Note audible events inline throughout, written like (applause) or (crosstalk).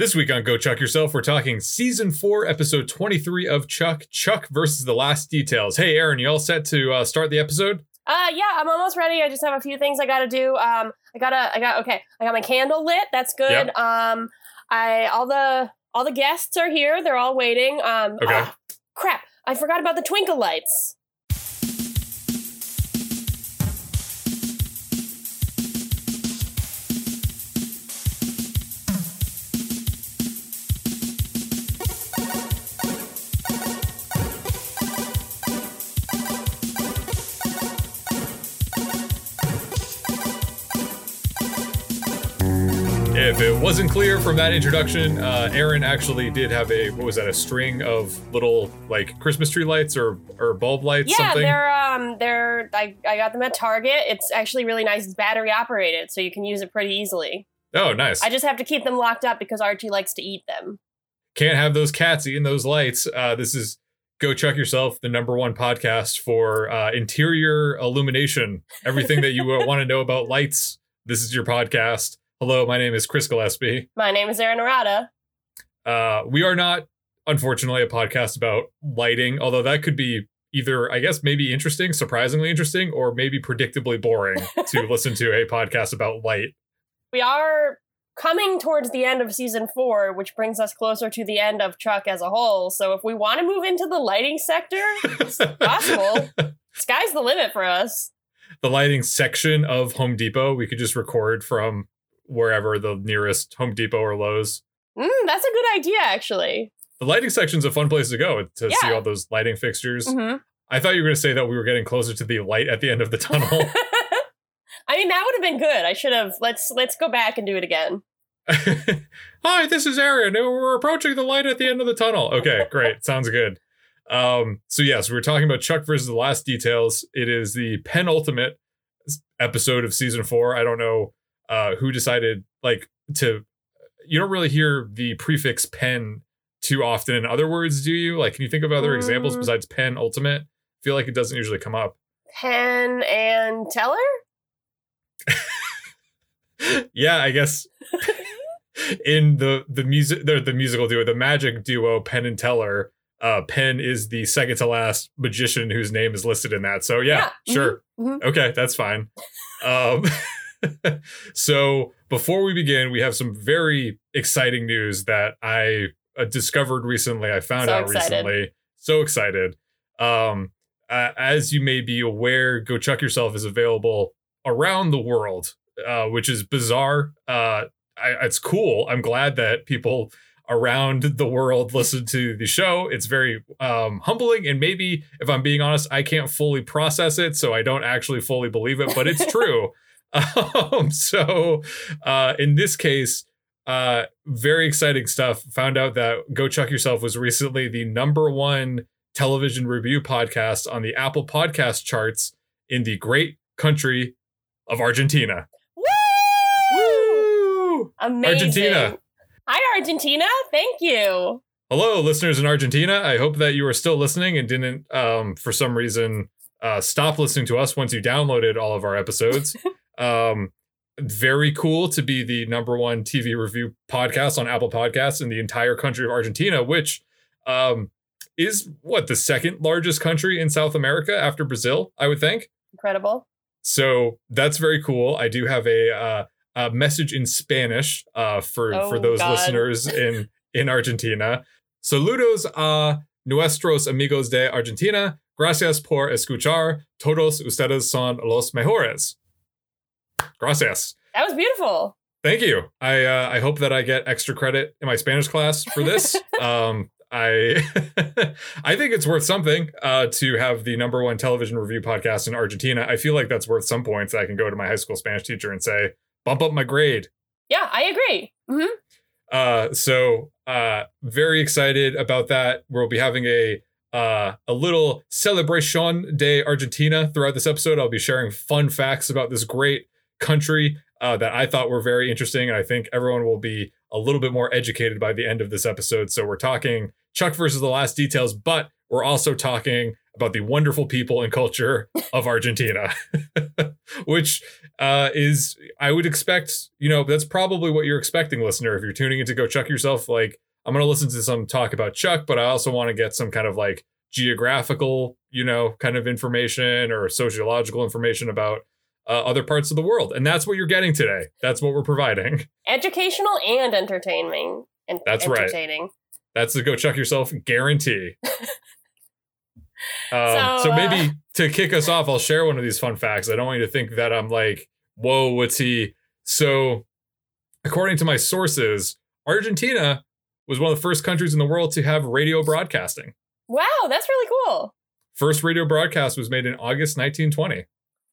This week on Go Chuck Yourself, we're talking season four, episode 23 of Chuck, Chuck versus the Last Details. Hey, Aaron, you all set to uh, start the episode? Uh, yeah, I'm almost ready. I just have a few things I gotta do. Um, I gotta, I got, okay, I got my candle lit. That's good. Yep. Um, I, all the, all the guests are here. They're all waiting. Um, Okay. ah, crap. I forgot about the twinkle lights. Wasn't clear from that introduction, uh, Aaron actually did have a, what was that, a string of little, like, Christmas tree lights or, or bulb lights, Yeah, something? they're, um, they're, I, I got them at Target. It's actually really nice. It's battery operated, so you can use it pretty easily. Oh, nice. I just have to keep them locked up because Archie likes to eat them. Can't have those cats eating those lights. Uh, this is Go Chuck Yourself, the number one podcast for uh, interior illumination. Everything that you (laughs) want to know about lights, this is your podcast. Hello, my name is Chris Gillespie. My name is Erin Arata. Uh, we are not, unfortunately, a podcast about lighting, although that could be either, I guess, maybe interesting, surprisingly interesting, or maybe predictably boring to (laughs) listen to a podcast about light. We are coming towards the end of season four, which brings us closer to the end of Chuck as a whole. So if we want to move into the lighting sector, it's (laughs) possible. Sky's the limit for us. the lighting section of Home Depot, we could just record from wherever the nearest Home Depot or Lowe's. Mm, that's a good idea, actually. The lighting section's a fun place to go to see all those lighting fixtures. hmm I thought you were going to say that we were getting closer to the light at the end of the tunnel. (laughs) I mean, that would have been good. I should have. Let's let's go back and do it again. (laughs) Hi, this is Aaron. We're approaching the light at the end of the tunnel. Okay, (laughs) great. Sounds good. Um, so yes, we were talking about Chuck versus the Last Details. It is the penultimate episode of season four. I don't know uh, who decided like to. You don't really hear the prefix pen too often in other words, do you? Like, can you think of other examples Mm. besides pen ultimate? I feel like it doesn't usually come up. Penn and Teller. (laughs) yeah, I guess (laughs) in the the music the, the musical duo, the magic duo, Penn and Teller. Uh, Penn is the second to last magician whose name is listed in that. So yeah, Yeah, sure, mhm. okay, that's fine. Um, (laughs) (laughs) so before we begin, we have some very exciting news that I uh, discovered recently. I found So out excited. recently. So excited. Um, uh, as you may be aware, Go Chuck Yourself is available around the world, uh, which is bizarre. Uh, I, it's cool. I'm glad that people around the world (laughs) listen to the show. It's very um, humbling, and maybe if I'm being honest, I can't fully process it, so I don't actually fully believe it, but it's (laughs) true. (laughs) um, so uh, in this case, uh, very exciting stuff. Found out that Go Chuck Yourself was recently the number one television review podcast on the Apple Podcast charts in the great country of Argentina. Woo! Woo! Amazing. Argentina. Hi, Argentina. Thank you. Hello, listeners in Argentina. I hope that you are still listening and didn't, um, for some reason, uh, stop listening to us once you downloaded all of our episodes. (laughs) um, very cool to be the number one TV review podcast on Apple Podcasts in the entire country of Argentina, which um, is what the second largest country in South America after Brazil, I would think. Incredible. So that's very cool. I do have a, uh, a message in Spanish uh, for for Oh, those God. listeners in in Argentina. Saludos a nuestros amigos de Argentina. Gracias por escuchar. Todos ustedes son los mejores. Gracias. That was beautiful. Thank you. I uh, I hope that I get extra credit in my Spanish class for this. (laughs) um, I (laughs) I think it's worth something uh, to have the number one television review podcast in Argentina. I feel like that's worth some points. I can go to my high school Spanish teacher and say, bump up my grade. Yeah, I agree. hmm Uh, so uh, very excited about that. We'll be having a uh, a little celebration de Argentina throughout this episode. I'll be sharing fun facts about this great country uh, that I thought were very interesting, and I think everyone will be a little bit more educated by the end of this episode. So we're talking Chuck versus the Last Details, but we're also talking about the wonderful people and culture (laughs) of Argentina, (laughs) which uh, is I would expect, you know, that's probably what you're expecting, listener. If you're tuning in to go Chuck yourself, like I'm going to listen to some talk about Chuck, but I also want to get some kind of like geographical, you know, kind of information or sociological information about uh, other parts of the world. And that's what you're getting today. That's what we're providing. Educational and entertaining. And That's right. entertaining. That's the go Chuck yourself guarantee. (laughs) um, So, so uh, maybe to kick us off, I'll share one of these fun facts. I don't want you to think that I'm like, whoa, what's he? So, according to my sources, Argentina was one of the first countries in the world to have radio broadcasting. Wow, that's really cool. First radio broadcast was made in August 1920.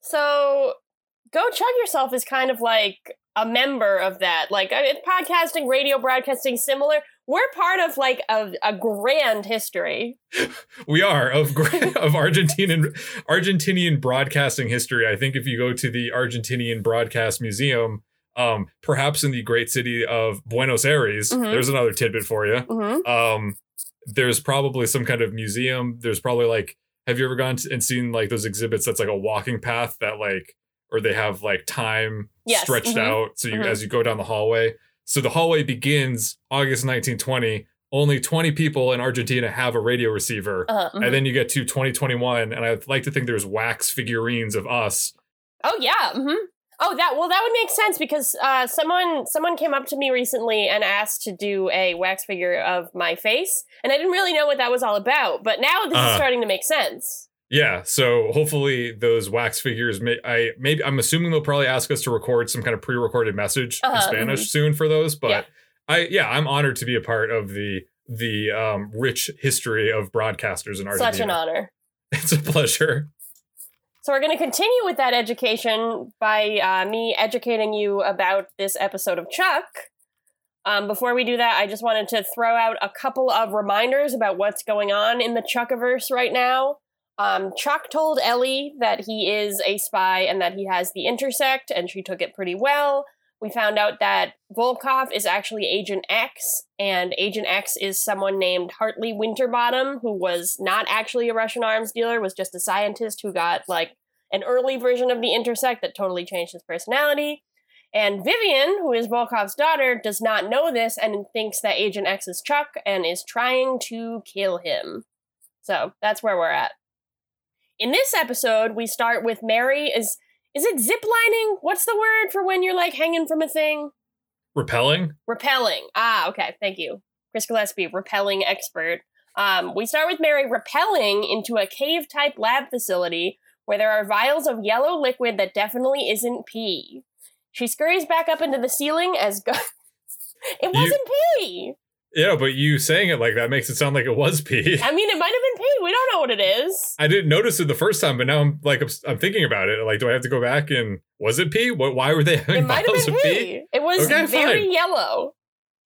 So, Go Chuck Yourself is kind of like a member of that. Like, uh, it's podcasting, radio broadcasting, similar. We're part of like a, a grand history. (laughs) We are of (laughs) of Argentinian Argentinian broadcasting history. I think if you go to the Argentinian Broadcast Museum, um, perhaps in the great city of Buenos Aires, Mhm. there's another tidbit for you. hmm Um, there's probably some kind of museum. There's probably like, have you ever gone to, and seen like those exhibits that's like a walking path that like, or they have like time Yes, stretched mhm, out. So you mhm. as you go down the hallway. So the hallway begins August 1920. Only 20 people in Argentina have a radio receiver. Uh, mhm. And then you get to 2021, and I'd like to think there's wax figurines of us. Oh yeah. hmm Oh, that well, that would make sense because uh, someone someone came up to me recently and asked to do a wax figure of my face, and I didn't really know what that was all about. But now this is Uh-huh. starting to make sense. Yeah, so hopefully those wax figures. May, I maybe I'm assuming they'll probably ask us to record some kind of pre-recorded message in Uh-huh, Spanish soon for those. But Yeah. I yeah, I'm honored to be a part of the the um, rich history of broadcasters in Argentina. Such an honor. (laughs) It's a pleasure. So we're going to continue with that education by uh, me educating you about this episode of Chuck. Um, before we do that, I just wanted to throw out a couple of reminders about what's going on in the Chuckiverse right now. Um, Chuck told Ellie that he is a spy and that he has the intersect, and she took it pretty well. We found out that Volkov is actually Agent X, and Agent X is someone named Hartley Winterbottom, who was not actually a Russian arms dealer, was just a scientist who got like an early version of the intersect that totally changed his personality. And Vivian, who is Volkov's daughter, does not know this and thinks that Agent X is Chuck and is trying to kill him. So that's where we're at. In this episode, we start with Mary is is it ziplining? What's the word for when you're like hanging from a thing? Repelling. Repelling. Ah, okay. Thank you. Chris Gillespie, repelling expert. Um, we start with Mary repelling into a cave type lab facility where there are vials of yellow liquid that definitely isn't pee. She scurries back up into the ceiling as (laughs) go- it wasn't pee. Yeah, but you saying it like that makes it sound like it was pee. (laughs) I mean, it might have been pee. We don't know what it is. I didn't notice it the first time, but now I'm like I'm, I'm thinking about it. Like, do I have to go back and was it pee? What? Why were they having It might have been pee. pee? It was Okay, very fine. yellow.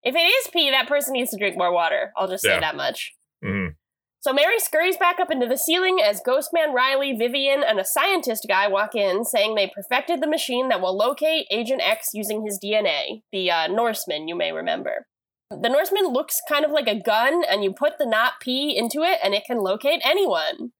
If it is pee, that person needs to drink more water. I'll just say Yeah. that much. Mhm. So Mary scurries back up into the ceiling as Ghostman Riley, Vivian, and a scientist guy walk in, saying they perfected the machine that will locate Agent X using his DNA. The uh, Norseman, you may remember. The Norseman looks kind of like a gun, and you put the not P into it, and it can locate anyone.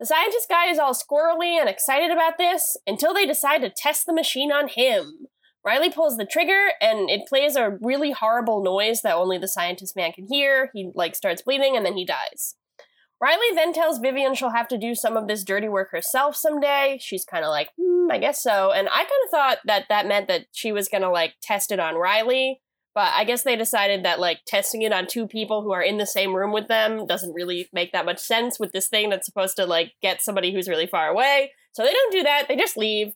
The scientist guy is all squirrely and excited about this until they decide to test the machine on him. Riley pulls the trigger and it plays a really horrible noise that only the scientist man can hear. He like starts bleeding and then he dies. Riley then tells Vivian she'll have to do some of this dirty work herself someday. She's kind of like, hmm, I guess so. And I kind of thought that that meant that she was going to like test it on Riley. But I guess they decided that like testing it on two people who are in the same room with them doesn't really make that much sense with this thing that's supposed to like get somebody who's really far away. So they don't do that. They just leave.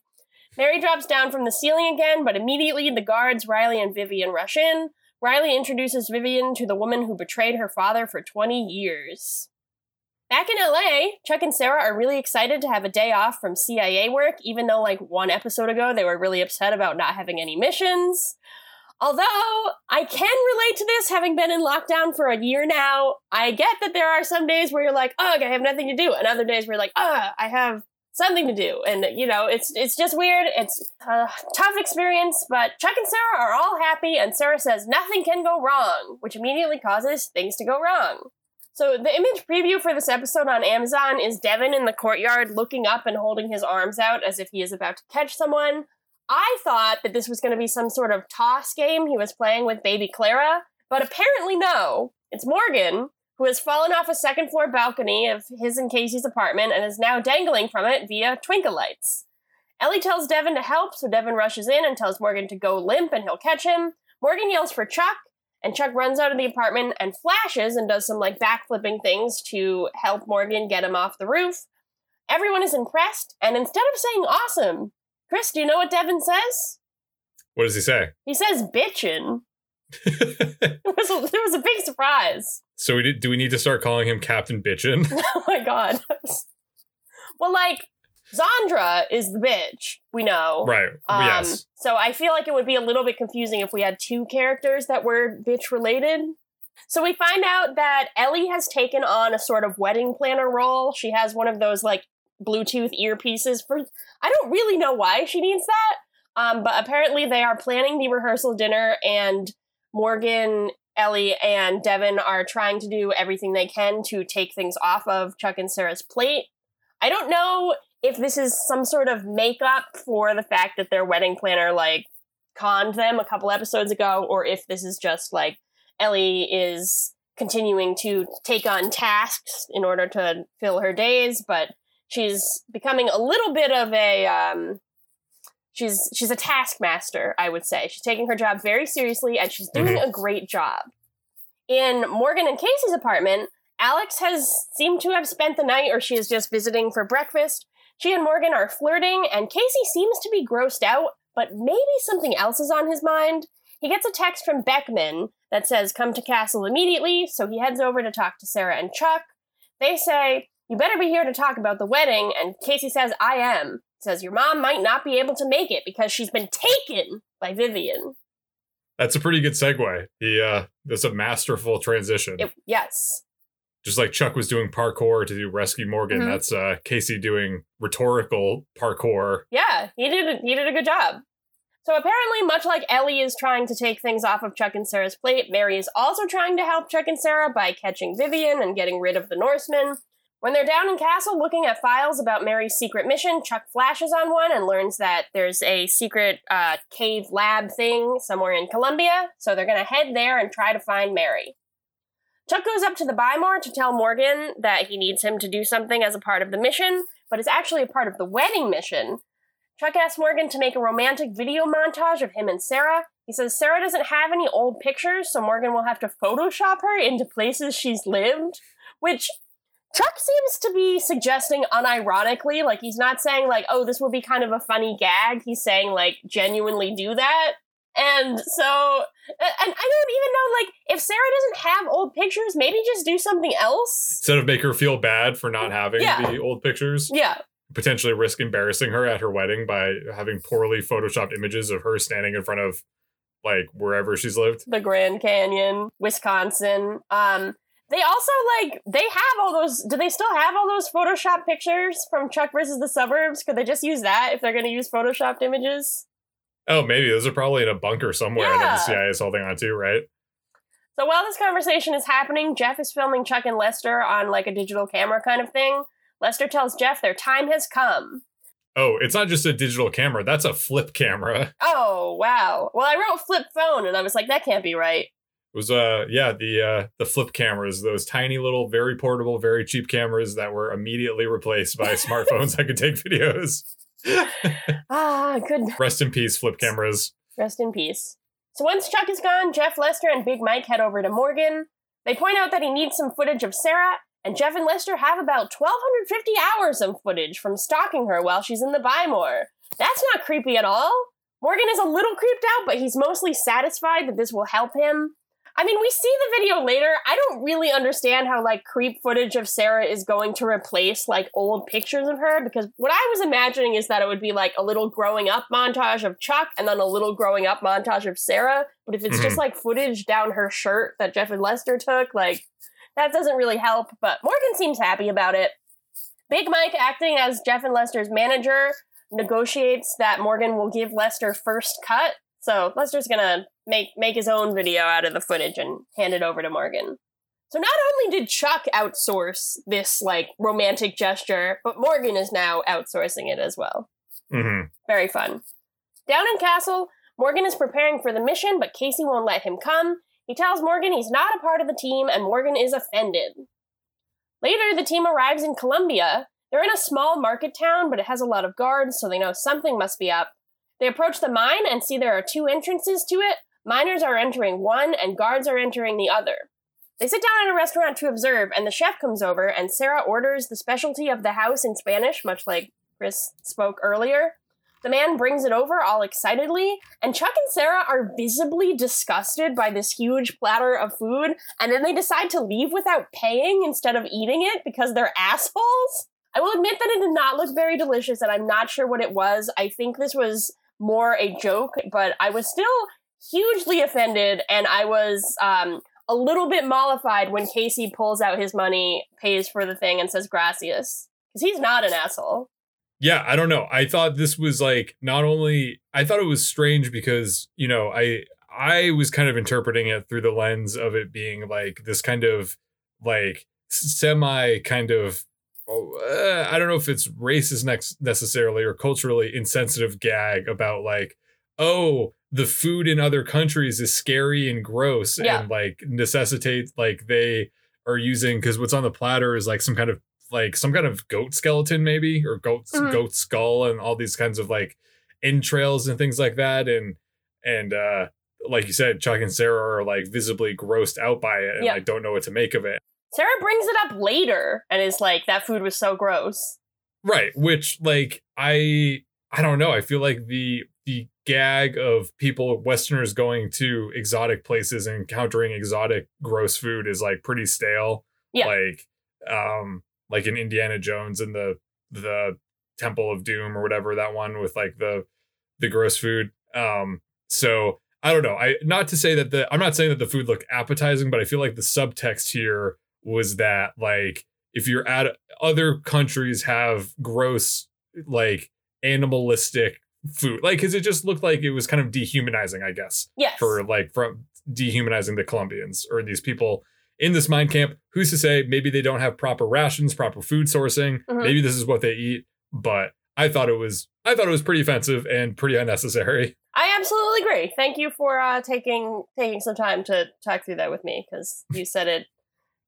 Mary drops down from the ceiling again, but immediately the guards, Riley and Vivian, rush in. Riley introduces Vivian to the woman who betrayed her father for 20 years. Back in LA, Chuck and Sarah are really excited to have a day off from CIA work, even though, like, one episode ago, they were really upset about not having any missions. Although I can relate to this, having been in lockdown for a year now, I get that there are some days where you're like, "Ugh, I have nothing to do," and other days where you're like, "Ugh, I have something to do." And you know, it's it's just weird. It's a tough experience, but Chuck and Sarah are all happy, and Sarah says nothing can go wrong, which immediately causes things to go wrong. So the image preview for this episode on Amazon is Devin in the courtyard looking up and holding his arms out as if he is about to catch someone. I thought that this was going to be some sort of toss game he was playing with baby Clara, but apparently no. It's Morgan, who has fallen off a second floor balcony of his and Casey's apartment and is now dangling from it via twinkle lights. Ellie tells Devin to help, so Devin rushes in and tells Morgan to go limp and he'll catch him. Morgan yells for Chuck, and Chuck runs out of the apartment and flashes and does some like backflipping things to help Morgan get him off the roof. Everyone is impressed, and instead of saying awesome, Chris, do you know what Devin says? What does he say? He says bitchin'. (laughs) it, was a, it was a big surprise. So we did, do we need to start calling him Captain Bitchin? (laughs) oh my god. well, like Zandra is the bitch. We know, right? Um, yes. So I feel like it would be a little bit confusing if we had two characters that were bitch related. So we find out that Ellie has taken on a sort of wedding planner role. She has one of those like Bluetooth earpieces for. I don't really know why she needs that. Um, but apparently they are planning the rehearsal dinner, and Morgan, Ellie, and Devin are trying to do everything they can to take things off of Chuck and Sarah's plate. I don't know if this is some sort of makeup for the fact that their wedding planner like conned them a couple episodes ago, or if this is just like Ellie is continuing to take on tasks in order to fill her days, but she's becoming a little bit of a um, she's she's a taskmaster, I would say. She's taking her job very seriously and she's doing mm-hmm. a great job. In Morgan and Casey's apartment, Alex has seemed to have spent the night or she is just visiting for breakfast. She and Morgan are flirting and Casey seems to be grossed out, but maybe something else is on his mind. He gets a text from Beckman that says, Come to Castle immediately, so he heads over to talk to Sarah and Chuck. They say, You better be here to talk about the wedding, and Casey says, I am says your mom might not be able to make it because she's been taken by Vivian. That's a pretty good segue. He uh that's a masterful transition. It, yes. Just like Chuck was doing parkour to do rescue Morgan, mm-hmm. that's uh Casey doing rhetorical parkour. Yeah, he did a, he did a good job. So apparently, much like Ellie is trying to take things off of Chuck and Sarah's plate, Mary is also trying to help Chuck and Sarah by catching Vivian and getting rid of the Norsemen. When they're down in Castle looking at files about Mary's secret mission, Chuck flashes on one and learns that there's a secret uh, cave lab thing somewhere in Colombia, so they're gonna head there and try to find Mary. Chuck goes up to the Buy More to tell Morgan that he needs him to do something as a part of the mission, but it's actually a part of the wedding mission. Chuck asks Morgan to make a romantic video montage of him and Sarah. He says Sarah doesn't have any old pictures, so Morgan will have to Photoshop her into places she's lived, which Chuck seems to be suggesting unironically, like he's not saying like, "Oh, this will be kind of a funny gag." He's saying like, "Genuinely do that." And so, and I don't even know, like, if Sarah doesn't have old pictures, maybe just do something else instead of make her feel bad for not having yeah. the old pictures. Yeah, potentially risk embarrassing her at her wedding by having poorly photoshopped images of her standing in front of like wherever she's lived, the Grand Canyon, Wisconsin. Um, they also like they have all those. Do they still have all those Photoshop pictures from Chuck versus the Suburbs? Could they just use that if they're going to use Photoshopped images? Oh, maybe those are probably in a bunker somewhere yeah. that the CIA is holding on to, right? So while this conversation is happening, Jeff is filming Chuck and Lester on like a digital camera kind of thing. Lester tells Jeff their time has come. Oh, it's not just a digital camera, that's a flip camera. Oh, wow. Well, I wrote flip phone and I was like, that can't be right was uh yeah the uh the flip cameras those tiny little very portable very cheap cameras that were immediately replaced by (laughs) smartphones that could take videos. (laughs) Ah good rest in peace flip cameras. Rest in peace. So once chuck is gone jeff lester and big mike head over to morgan. They point out that he needs some footage of sarah and jeff and lester have about 1250 hours of footage from stalking her while she's in the Buy More. That's not creepy at all. Morgan is a little creeped out but he's mostly satisfied that this will help him I mean, we see the video later. I don't really understand how like creep footage of Sarah is going to replace like old pictures of her because what I was imagining is that it would be like a little growing up montage of Chuck and then a little growing up montage of Sarah. But if it's mm-hmm. just like footage down her shirt that Jeff and Lester took, like that doesn't really help. But Morgan seems happy about it. Big Mike, acting as Jeff and Lester's manager, negotiates that Morgan will give Lester first cut so Lester's gonna make make his own video out of the footage and hand it over to Morgan. So not only did Chuck outsource this like romantic gesture, but Morgan is now outsourcing it as well. Mm-hmm. Very fun. Down in Castle, Morgan is preparing for the mission, but Casey won't let him come. He tells Morgan he's not a part of the team, and Morgan is offended. Later, the team arrives in Colombia. They're in a small market town, but it has a lot of guards, so they know something must be up. They approach the mine and see there are two entrances to it. Miners are entering one, and guards are entering the other. They sit down in a restaurant to observe, and the chef comes over, and Sarah orders the specialty of the house in Spanish, much like Chris spoke earlier. The man brings it over all excitedly, and Chuck and Sarah are visibly disgusted by this huge platter of food, and then they decide to leave without paying instead of eating it because they're (laughs) assholes. I will admit that it did not look very delicious, and I'm not sure what it was. I think this was more a joke, but I was still hugely offended, and I was um, a little bit mollified when Casey pulls out his money, pays for the thing, and says gracias. Because he's not an asshole yeah, I don't know. I thought this was like not only I thought it was strange because, you know, I I was kind of interpreting it through the lens of it being like this kind of like semi kind of oh, uh, I don't know if it's racist next necessarily or culturally insensitive gag about like oh the food in other countries is scary and gross yeah. and like necessitates like they are using because what's on the platter is like some kind of like some kind of goat skeleton maybe or goat mm-hmm. goat skull and all these kinds of like entrails and things like that and and uh like you said chuck and sarah are like visibly grossed out by it and yeah. like don't know what to make of it sarah brings it up later and is like that food was so gross right which like i i don't know i feel like the the gag of people westerners going to exotic places and encountering exotic gross food is like pretty stale yeah. like um like in Indiana Jones and the the Temple of Doom or whatever that one with like the the gross food. Um, so I don't know. I not to say that the I'm not saying that the food looked appetizing, but I feel like the subtext here was that like if you're at other countries have gross like animalistic food like because it just looked like it was kind of dehumanizing i guess yes for like from dehumanizing the colombians or these people in this mine camp. Who's to say maybe they don't have proper rations, proper food sourcing. Mm-hmm. Maybe this is what they eat. But I thought it was I thought it was pretty offensive and pretty unnecessary. I absolutely agree. Thank you for uh, taking taking some time to talk through that with me because you said it.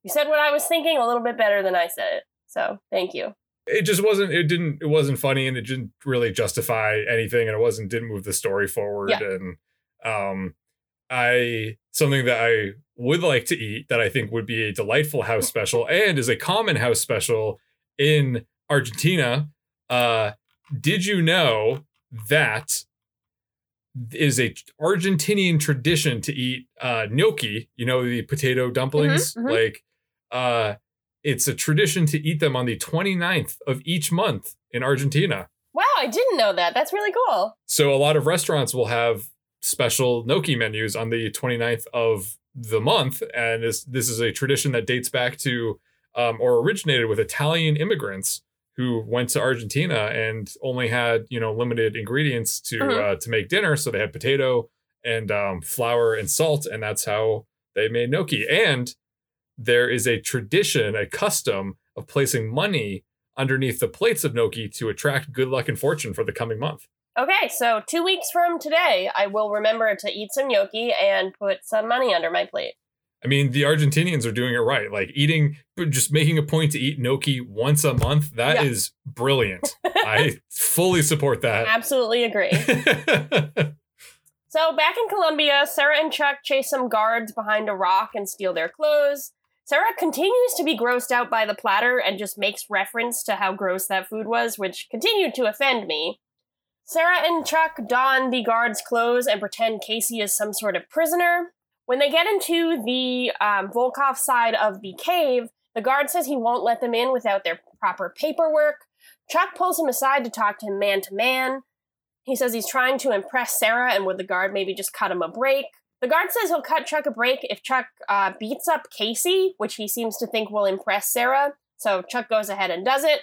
You said what I was thinking a little bit better than I said it. So thank you. It just wasn't. It didn't. It wasn't funny, and it didn't really justify anything, and it wasn't. Didn't move the story forward, yeah. and um, I something that I would like to eat that I think would be a delightful house special and is a common house special in Argentina. Uh, did you know that is a Argentinian tradition to eat uh, gnocchi? You know the potato dumplings, mm-hmm, mm-hmm. like uh, it's a tradition to eat them on the 29th of each month in Argentina. Wow, I didn't know that. That's really cool. So a lot of restaurants will have special gnocchi menus on the 29th of the month. And this, this is a tradition that dates back to um, or originated with Italian immigrants who went to Argentina and only had you know limited ingredients to uh-huh. uh, to make dinner. So they had potato and um, flour and salt, and that's how they made gnocchi. And there is a tradition, a custom of placing money underneath the plates of gnocchi to attract good luck and fortune for the coming month. Okay, so two weeks from today, I will remember to eat some gnocchi and put some money under my plate. I mean, the Argentinians are doing it right. Like eating, just making a point to eat gnocchi once a month. That yeah. is brilliant. (laughs) I fully support that. Absolutely agree. (laughs) so back in Colombia, Sarah and Chuck chase some guards behind a rock and steal their clothes. Sarah continues to be grossed out by the platter and just makes reference to how gross that food was, which continued to offend me. Sarah and Chuck don the guard's clothes and pretend Casey is some sort of prisoner. When they get into the um, Volkov side of the cave, the guard says he won't let them in without their proper paperwork. Chuck pulls him aside to talk to him man to man. He says he's trying to impress Sarah and would the guard maybe just cut him a break. The guard says he'll cut Chuck a break if Chuck uh, beats up Casey, which he seems to think will impress Sarah. So Chuck goes ahead and does it.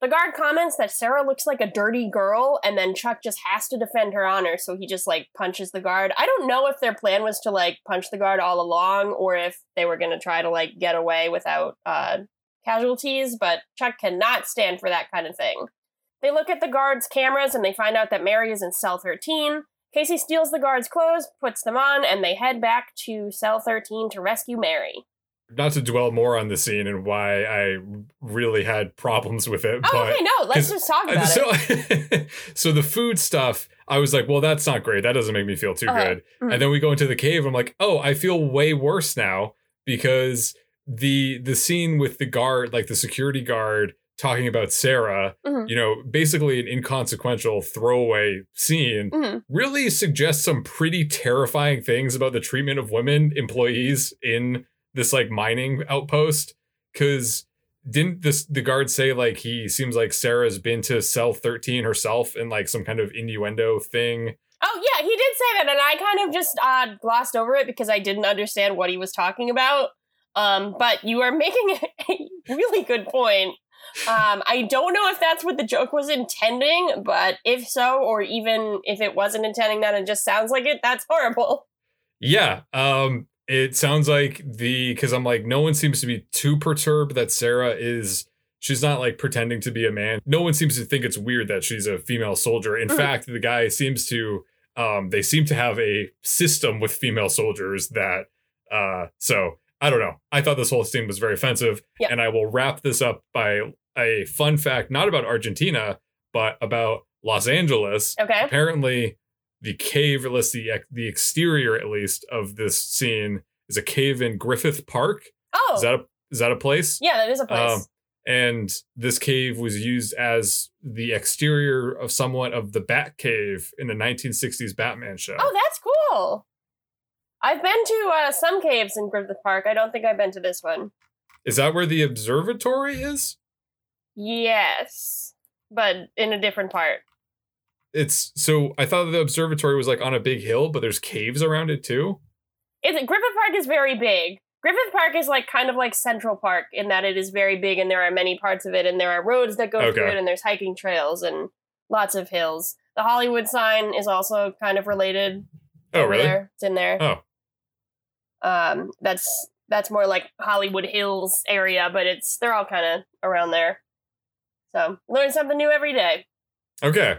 The guard comments that Sarah looks like a dirty girl, and then Chuck just has to defend her honor, so he just like punches the guard. I don't know if their plan was to like punch the guard all along, or if they were gonna try to like get away without uh, casualties, but Chuck cannot stand for that kind of thing. They look at the guards' cameras and they find out that Mary is in cell 13. Casey steals the guards' clothes, puts them on, and they head back to cell 13 to rescue Mary. Not to dwell more on the scene and why I really had problems with it. Oh, but okay, no, let's just talk about (laughs) so, it. (laughs) so the food stuff, I was like, well, that's not great. That doesn't make me feel too Uh-huh. good. Mhm. And then we go into the cave. I'm like, oh, I feel way worse now because the the scene with the guard, like the security guard, talking about Sarah, Mhm. you know, basically an inconsequential throwaway scene, Mhm. really suggests some pretty terrifying things about the treatment of women employees in this like mining outpost. Because didn't this the guard say like he seems like Sarah's been to cell 13 herself in like some kind of innuendo thing? Oh yeah, he did say that, and I kind of just uh, glossed over it because I didn't understand what he was talking about. Um, but you are (laughs) making a really good point. Um, I don't know if that's what the joke was intending, but if so, or even if it wasn't intending that, and just sounds like it, that's horrible. Yeah. Um it sounds like the cuz I'm like no one seems to be too perturbed that Sarah is she's not like pretending to be a man. No one seems to think it's weird that she's a female soldier. In Mhm. fact, the guy seems to um they seem to have a system with female soldiers that uh so I don't know. I thought this whole scene was very offensive Yeah. and I will wrap this up by a fun fact not about Argentina but about Los Angeles Okay. apparently the cave or let's the the exterior at least of this scene is a cave in Griffith Park. Oh, Is that a is that a place? yeah, that is a place. Um, and this cave was used as the exterior of somewhat of the Bat Cave in the 1960s Batman show. oh, that's cool. I've been to uh, some caves in Griffith Park. I don't think I've been to this one. Is that where the observatory is? Yes, but in a different part. It's so I thought the observatory was like on a big hill, but there's caves around it too. It's, Griffith Park is very big. Griffith Park is like kind of like Central Park in that it is very big and there are many parts of it and there are roads that go through it and there's hiking trails and lots of hills. The Hollywood sign is also kind of related. Oh, really? There. It's in there. Oh, Um, that's that's more like Hollywood Hills area, but it's they're all kind of around there. So learn something new every day. Okay.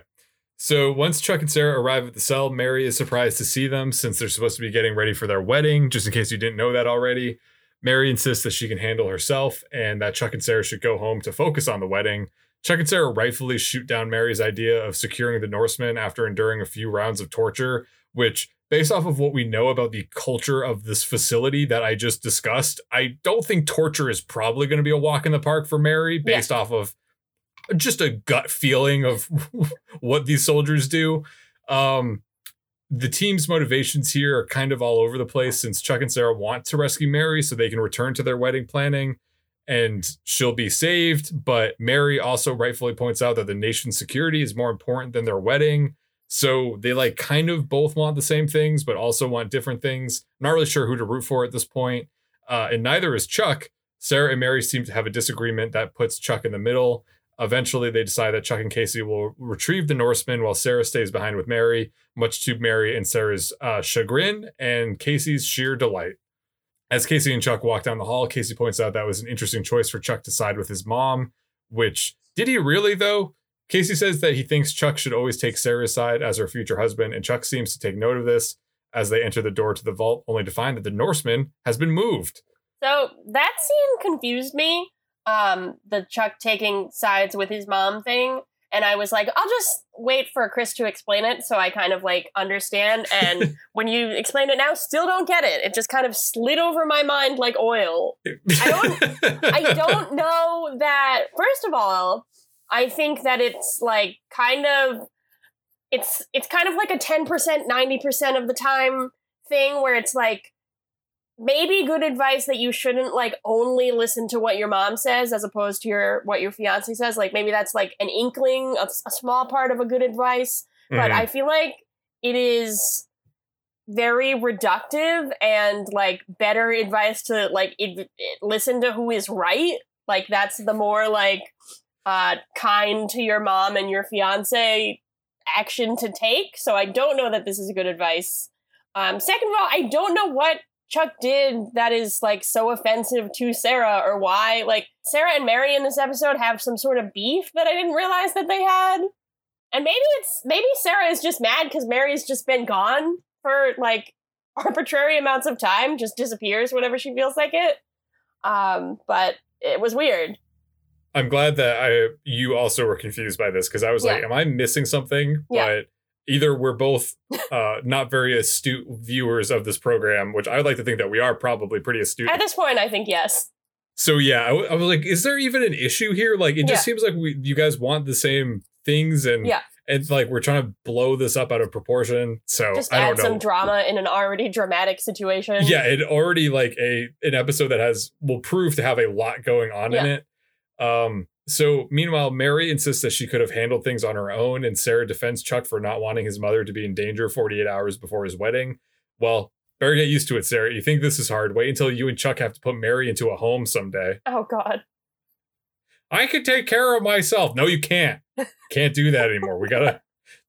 So once Chuck and Sarah arrive at the cell, Mary is surprised to see them since they're supposed to be getting ready for their wedding, just in case you didn't know that already. Mary insists that she can handle herself and that Chuck and Sarah should go home to focus on the wedding. Chuck and Sarah rightfully shoot down Mary's idea of securing the Norsemen after enduring a few rounds of torture, which, based off of what we know about the culture of this facility that I just discussed, I don't think torture is probably going to be a walk in the park for Mary, Yeah. based off of just a gut feeling of (laughs) what these soldiers do. Um, the team's motivations here are kind of all over the place since Chuck and Sarah want to rescue Mary so they can return to their wedding planning and she'll be saved. But Mary also rightfully points out that the nation's security is more important than their wedding. So they like kind of both want the same things, but also want different things. Not really sure who to root for at this point. Uh, and neither is Chuck. Sarah and Mary seem to have a disagreement that puts Chuck in the middle. Eventually, they decide that Chuck and Casey will retrieve the Norseman while Sarah stays behind with Mary, much to Mary and Sarah's uh, chagrin and Casey's sheer delight. As Casey and Chuck walk down the hall, Casey points out that was an interesting choice for Chuck to side with his mom, which did he really, though? Casey says that he thinks Chuck should always take Sarah's side as her future husband, and Chuck seems to take note of this as they enter the door to the vault, only to find that the Norseman has been moved. So that scene confused me. Um, the Chuck taking sides with his mom thing. And I was like, I'll just wait for Chris to explain it so I kind of like understand. And (laughs) when you explain it now, still don't get it. It just kind of slid over my mind like oil. I don't, (laughs) I don't know that, first of all, I think that it's like kind of it's it's kind of like a 10%, 90% of the time thing where it's like maybe good advice that you shouldn't like only listen to what your mom says as opposed to your what your fiance says. Like maybe that's like an inkling of a small part of a good advice, but Mhm. I feel like it is very reductive and like better advice to like it, it- listen to who is right. Like that's the more like uh kind to your mom and your fiance action to take. So I don't know that this is good advice. Um second of all, I don't know what Chuck did that is like so offensive to Sarah or why like Sarah and Mary in this episode have some sort of beef that I didn't realize that they had. And maybe it's maybe Sarah is just mad because Mary's just been gone for like (laughs) arbitrary amounts of time, just disappears whenever she feels like it. Um, but it was weird. I'm glad that I you also were confused by this because I was Yeah. like, am I missing something? Yeah. But either we're both uh, not very astute viewers of this program, which I would like to think that we are probably pretty astute. At this point, I think yes. So yeah, I, w- I was like, is there even an issue here? Like, it just Yeah. seems like we you guys want the same things, and Yeah. and like we're trying to blow this up out of proportion. So Just I add don't know. some drama in an already dramatic situation. yeah, it already like a an episode that has will prove to have a lot going on in it. Um so meanwhile, Mary insists that she could have handled things on her own, and Sarah defends Chuck for not wanting his mother to be in danger 48 hours before his wedding. Well, better get used to it, Sarah. You think this is hard? Wait until you and Chuck have to put Mary into a home someday. Oh God. I can take care of myself. No, you can't. (laughs) Can't do that anymore. We gotta.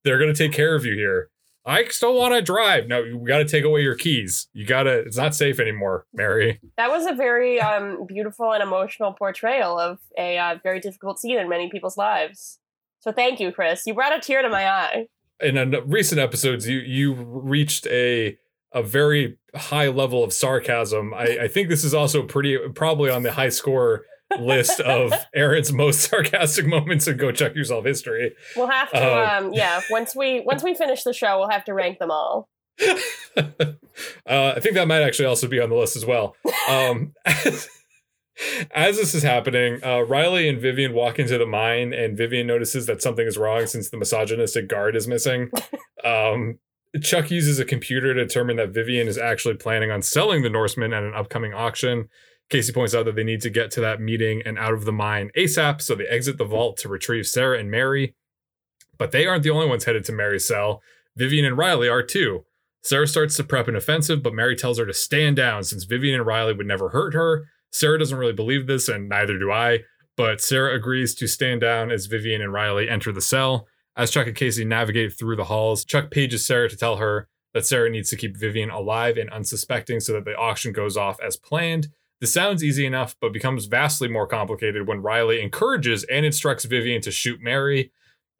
They're gonna take care of you here. I still want to drive. No, we gotta take away your keys. You gotta. It's not safe anymore, Mary. That was a very um, beautiful and emotional portrayal of a uh, very difficult scene in many people's lives. So thank you, Chris. You brought a tear to my eye. In a, recent episodes, you you reached a a very high level of sarcasm. I, I think this is also pretty probably on the high score list of Aaron's most (laughs) sarcastic moments in Go Chuck Yourself history. We'll have to, Oh. um, yeah. (laughs) Once we once we finish the show, we'll have to rank them all. (laughs) uh, I think that might actually also be on the list as well. Um, as, as this is happening, uh, Riley and Vivian walk into the mine, and Vivian notices that something is wrong since the misogynistic guard is missing. Um, Chuck uses a computer to determine that Vivian is actually planning on selling the Norseman at an upcoming auction. Casey points out that they need to get to that meeting and out of the mine ASAP, so they exit the vault to retrieve Sarah and Mary. But they aren't the only ones headed to Mary's cell. Vivian and Riley are too. Sarah starts to prep an offensive, but Mary tells her to stand down since Vivian and Riley would never hurt her. Sarah doesn't really believe this, and neither do I. But Sarah agrees to stand down as Vivian and Riley enter the cell. As Chuck and Casey navigate through the halls, Chuck pages Sarah to tell her that Sarah needs to keep Vivian alive and unsuspecting so that the auction goes off as planned. This sounds easy enough, but becomes vastly more complicated when Riley encourages and instructs Vivian to shoot Mary.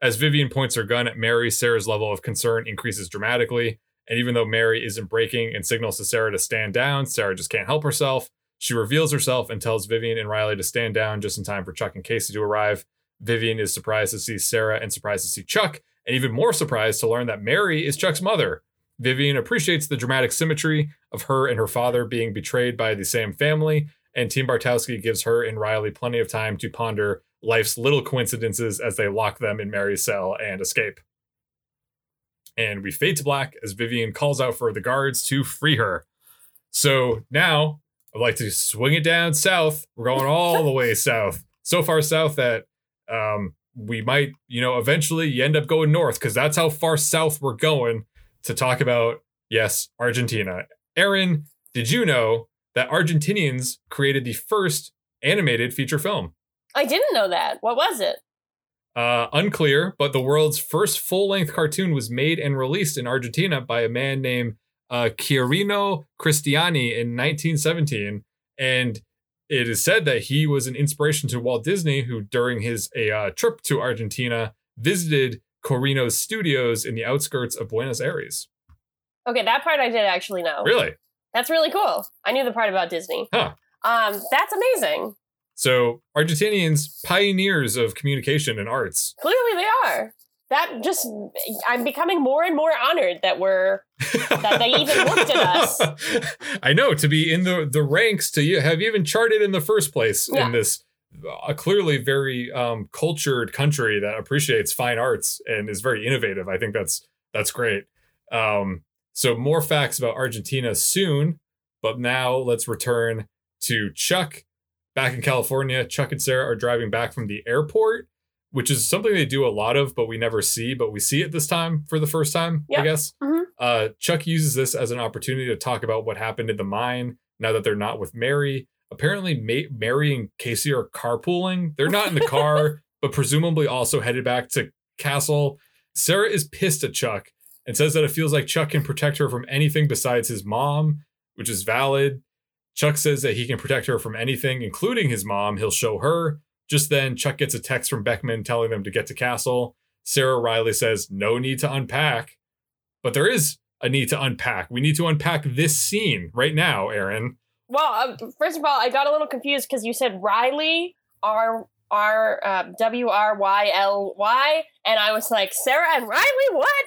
As Vivian points her gun at Mary, Sarah's level of concern increases dramatically. And even though Mary isn't breaking and signals to Sarah to stand down, Sarah just can't help herself. She reveals herself and tells Vivian and Riley to stand down just in time for Chuck and Casey to arrive. Vivian is surprised to see Sarah and surprised to see Chuck, and even more surprised to learn that Mary is Chuck's mother. Vivian appreciates the dramatic symmetry of her and her father being betrayed by the same family, and Team Bartowski gives her and Riley plenty of time to ponder life's little coincidences as they lock them in Mary's cell and escape. And we fade to black as Vivian calls out for the guards to free her. So now I'd like to swing it down south. We're going all the way (laughs) south. So far south that um, we might, you know, eventually you end up going north because that's how far south we're going to talk about, yes, Argentina. Aaron, did you know that Argentinians created the first animated feature film? I didn't know that. What was it? Uh, unclear, but the world's first full length cartoon was made and released in Argentina by a man named uh, Quirino Cristiani in 1917. And it is said that he was an inspiration to Walt Disney, who during his a uh, trip to Argentina visited Quirino's studios in the outskirts of Buenos Aires. Okay, that part I did actually know. Really? That's really cool. I knew the part about Disney. Huh. Um, that's amazing. So Argentinians, pioneers of communication and arts. Clearly they are. That just I'm becoming more and more honored that we're That they even looked at us. (laughs) I know to be in the the ranks to have even charted in the first place Yeah. in this uh, clearly very um, cultured country that appreciates fine arts and is very innovative. I think that's that's great. Um, so more facts about Argentina soon, but now let's return to Chuck back in California. Chuck and Sarah are driving back from the airport, which is something they do a lot of, but we never see. But we see it this time for the first time, I Yeah. guess. Mhm. Uh, Chuck uses this as an opportunity to talk about what happened in the mine now that they're not with Mary. Apparently, Ma- Mary and Casey are carpooling. They're not in the car, (laughs) but presumably also headed back to Castle. Sarah is pissed at Chuck and says that it feels like Chuck can protect her from anything besides his mom, which is valid. Chuck says that he can protect her from anything, including his mom. He'll show her. Just then, Chuck gets a text from Beckman telling them to get to Castle. Sarah Riley says, No need to unpack. But there is a need to unpack. We need to unpack this scene right now, Aaron. Well, uh, first of all, I got a little confused because you said Riley, R R uh, W R Y L Y, and I was like, Sarah and Riley, what?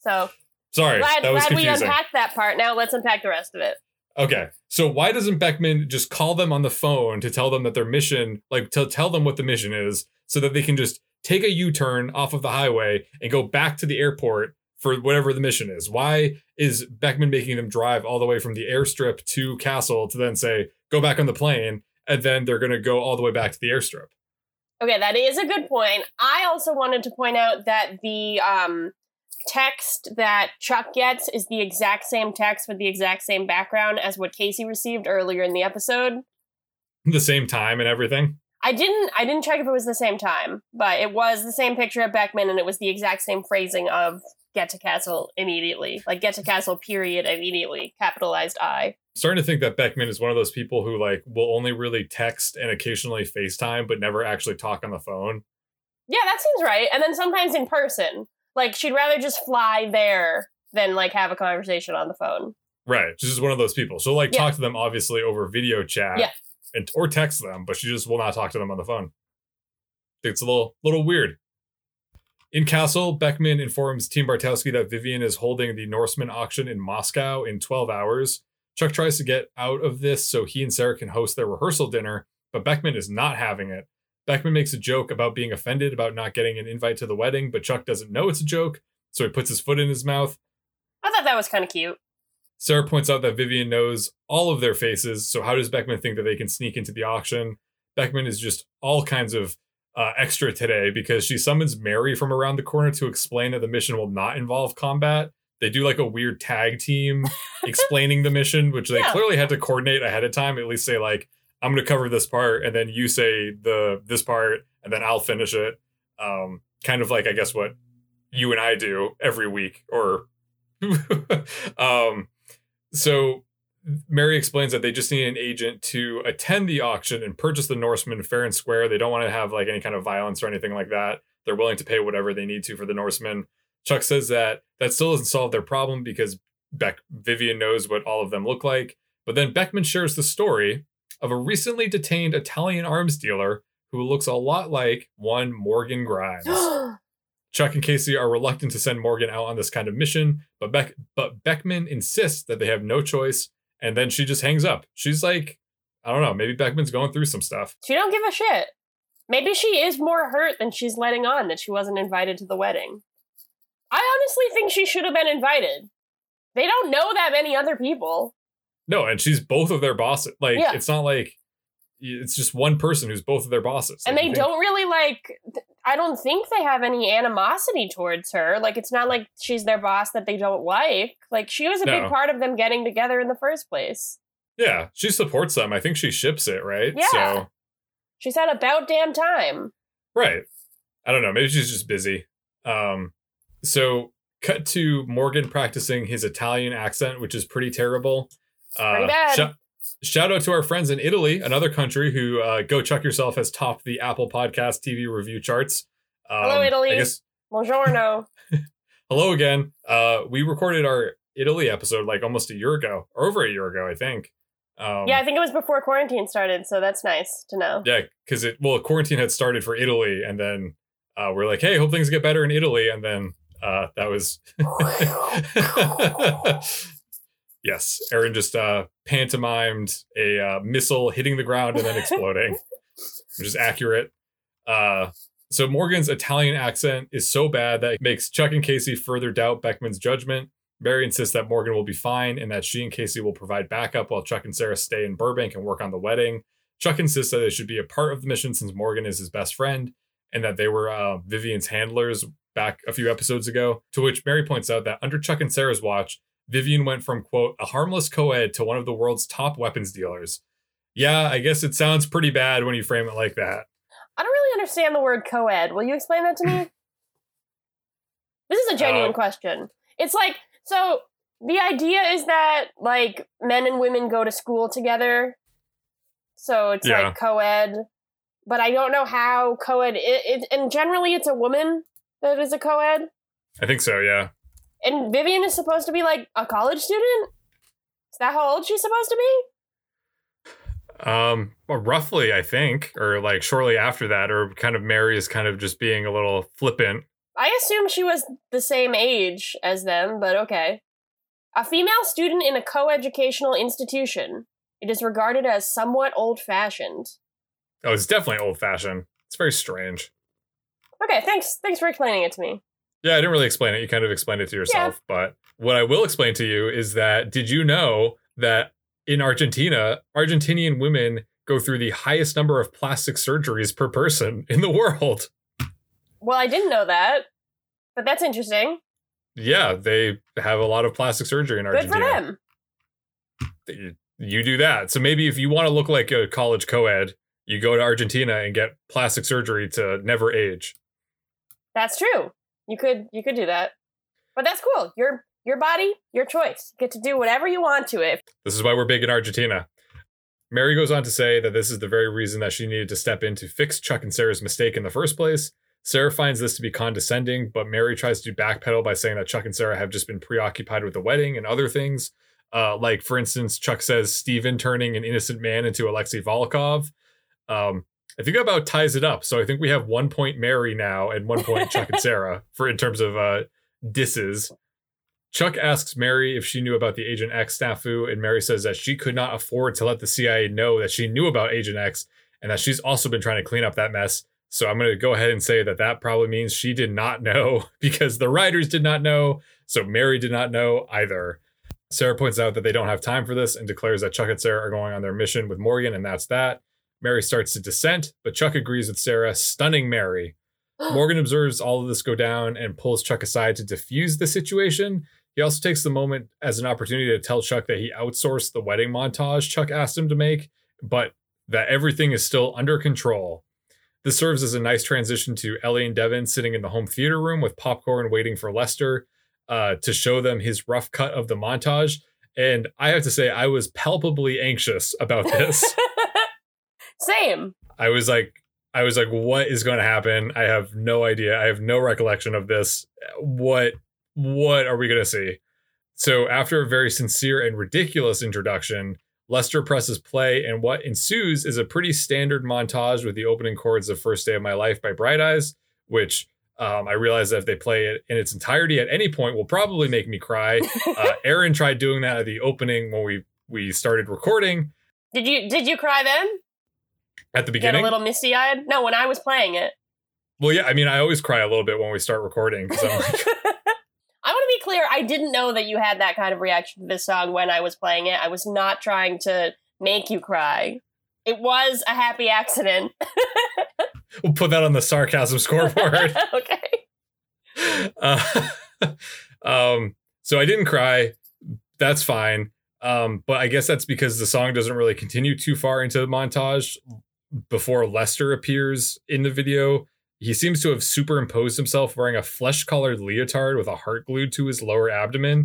So Sorry, glad, that was glad we unpacked that part. Now let's unpack the rest of it. Okay. So why doesn't Beckman just call them on the phone to tell them that their mission, like to tell them what the mission is, so that they can just take a U-turn off of the highway and go back to the airport for whatever the mission is? Why is Beckman making them drive all the way from the airstrip to Castle to then say, go back on the plane, and then they're gonna go all the way back to the airstrip? Okay, that is a good point. I also wanted to point out that the um, text that Chuck gets is the exact same text with the exact same background as what Casey received earlier in the episode. The same time and everything. I didn't I didn't check if it was the same time, but it was the same picture of Beckman and it was the exact same phrasing of get to castle immediately. Like get to castle period immediately. Capitalized I. starting to think that Beckman is one of those people who like will only really text and occasionally FaceTime, but never actually talk on the phone. Yeah, that seems right. And then sometimes in person. Like she'd rather just fly there than like have a conversation on the phone. Right. She's just one of those people. She'll like Yeah. talk to them obviously over video chat Yeah. and or text them, but she just will not talk to them on the phone. It's a little little weird. In Castle, Beckman informs Team Bartowski that Vivian is holding the Norseman auction in Moscow in 12 hours. Chuck tries to get out of this so he and Sarah can host their rehearsal dinner, but Beckman is not having it. Beckman makes a joke about being offended about not getting an invite to the wedding, but Chuck doesn't know it's a joke, so he puts his foot in his mouth. I thought that was kind of cute. Sarah points out that Vivian knows all of their faces, so how does Beckman think that they can sneak into the auction? Beckman is just all kinds of uh, extra today because she summons Mary from around the corner to explain that the mission will not involve combat. They do like a weird tag team (laughs) explaining the mission, which they Yeah. clearly had to coordinate ahead of time. At least say like, "I'm going to cover this part," and then you say the this part, and then I'll finish it. Um, kind of like I guess what you and I do every week, or (laughs) um, so Mary explains that they just need an agent to attend the auction and purchase the Norseman fair and square. They don't want to have like any kind of violence or anything like that. They're willing to pay whatever they need to for the Norseman. Chuck says that that still doesn't solve their problem because Beck Vivian knows what all of them look like. But then Beckman shares the story of a recently detained Italian arms dealer who looks a lot like one Morgan Grimes. (gasps) Chuck and Casey are reluctant to send Morgan out on this kind of mission, but Beck but Beckman insists that they have no choice, and then she just hangs up. She's like, I don't know, maybe Beckman's going through some stuff. she don't give a shit. Maybe she is more hurt than she's letting on that she wasn't invited to the wedding. I honestly think she should have been invited. They don't know that many other people. No, and she's both of their bosses. Like Yeah. it's not like it's just one person who's both of their bosses. and Like, they don't really like i don't think they have any animosity towards her like it's not like she's their boss that they don't like like she was a No. big part of them getting together in the first place Yeah, she supports them. I think she ships it, right? Yeah. So she's had about damn time Right. I don't know. Maybe she's just busy. Um, so cut to Morgan practicing his Italian accent, which is pretty terrible. Uh, Pretty bad. shou- shout out to our friends in Italy, another country who uh, Go Chuck Yourself has topped the Apple Podcast TV review charts. Um, Hello, Italy. I guess buongiorno (laughs) hello again. Uh, we recorded our Italy episode like almost a year ago, or over a year ago, I think. Um, yeah i think it was before quarantine started so that's nice to know Yeah, because it well, quarantine had started for Italy, and then uh, we're like, hey, hope things get better in Italy, and then uh, that was (laughs) (laughs) yes, Aaron just uh, pantomimed a uh, missile hitting the ground and then exploding, (laughs) which is accurate. Uh, so Morgan's Italian accent is so bad that it makes Chuck and Casey further doubt Beckman's judgment. Mary insists that Morgan will be fine and that she and Casey will provide backup while Chuck and Sarah stay in Burbank and work on the wedding. Chuck insists that they should be a part of the mission since Morgan is his best friend and that they were uh, Vivian's handlers back a few episodes ago. To which Mary points out that under Chuck and Sarah's watch, Vivian went from, quote, a harmless co ed to one of the world's top weapons dealers. Yeah, I guess it sounds pretty bad when you frame it like that. i don't really understand the word co-ed will you explain that to me (laughs) this is a genuine Uh, question it's like so The idea is that like men and women go to school together, so it's Yeah. like co-ed. But I don't know how co-ed. It, it, and generally, it's a woman that is a co-ed. I think so, yeah. And Vivian is supposed to be like a college student. Is that how old she's supposed to be? Um, well, roughly, I think, or like shortly after that, or kind of Mary is kind of just being a little flippant. I assume she was the same age as them, but okay. A female student in a co-educational institution. It is regarded as somewhat old-fashioned. Oh, it's definitely old fashioned. It's very strange. Okay, thanks. Thanks for explaining it to me. Yeah, I didn't really explain it. You kind of explained it to yourself. But what I will explain to you is that did you know that in Argentina, Argentinian women go through the highest number of plastic surgeries per person in the world? Well, I didn't know that, but that's interesting. Yeah, they have a lot of plastic surgery in Argentina. Good for them. You- You do that. So maybe if you want to look like a college co-ed, you go to Argentina and get plastic surgery to never age. That's true. You could you could do that, but that's cool. Your your body, your choice. You get to do whatever you want to it. This is why we're big in Argentina. Mary goes on to say that this is the very reason that she needed to step in to fix Chuck and Sarah's mistake in the first place. Sarah finds this to be condescending, but Mary tries to backpedal by saying that Chuck and Sarah have just been preoccupied with the wedding and other things. Uh, like, for instance, Chuck says Steven turning an innocent man into Alexei Volkov. Um, I think that about ties it up. So I think we have one point Mary now and one point Chuck and Sarah (laughs) for in terms of uh, disses. Chuck asks Mary if she knew about the Agent X snafu, and Mary says that she could not afford to let the CIA know that she knew about Agent X and that she's also been trying to clean up that mess. So I'm going to go ahead and say that that probably means she did not know (laughs) because the writers did not know. So Mary did not know either. Sarah points out that they don't have time for this and declares that Chuck and Sarah are going on their mission with Morgan, and that's that. Mary starts to dissent, but Chuck agrees with Sarah, stunning Mary. (gasps) Morgan observes all of this go down and pulls Chuck aside to defuse the situation. He also takes the moment as an opportunity to tell Chuck that he outsourced the wedding montage Chuck asked him to make, but that everything is still under control. This serves as a nice transition to Ellie and Devon sitting in the home theater room with popcorn waiting for Lester uh, to show them his rough cut of the montage. And I have to say, I was palpably anxious about this. (laughs) Same. I was like, I was like, what is going to happen? I have no idea. I have no recollection of this. What, what are we going to see? So after a very sincere and ridiculous introduction, Lester presses play, and what ensues is a pretty standard montage with the opening chords of "First Day of My Life" by Bright Eyes, which um, I realize that if they play it in its entirety at any point, will probably make me cry. (laughs) Uh, Aaron tried doing that at the opening when we we started recording did you did you cry then? At the beginning, Get a little misty eyed? No, when I was playing it. Well, yeah, I mean, I always cry a little bit when we start recording like, (laughs) I want to be clear. I didn't know that you had that kind of reaction to this song when I was playing it. I was not trying to make you cry. It was a happy accident. (laughs) we'll put that on the sarcasm scoreboard. (laughs) okay. uh, um, so I didn't cry. That's fine. Um, but I guess that's because the song doesn't really continue too far into the montage before Lester appears in the video. He seems to have superimposed himself wearing a flesh colored leotard with a heart glued to his lower abdomen.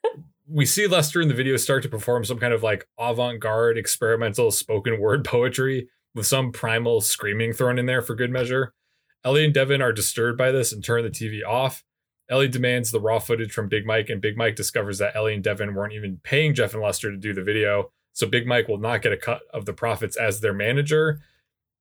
(laughs) we see Lester in the video start to perform some kind of like avant garde experimental spoken word poetry with some primal screaming thrown in there for good measure. Ellie and Devon are disturbed by this and turn the TV off. Ellie demands the raw footage from Big Mike, and Big Mike discovers that Ellie and Devon weren't even paying Jeff and Lester to do the video, so Big Mike will not get a cut of the profits as their manager.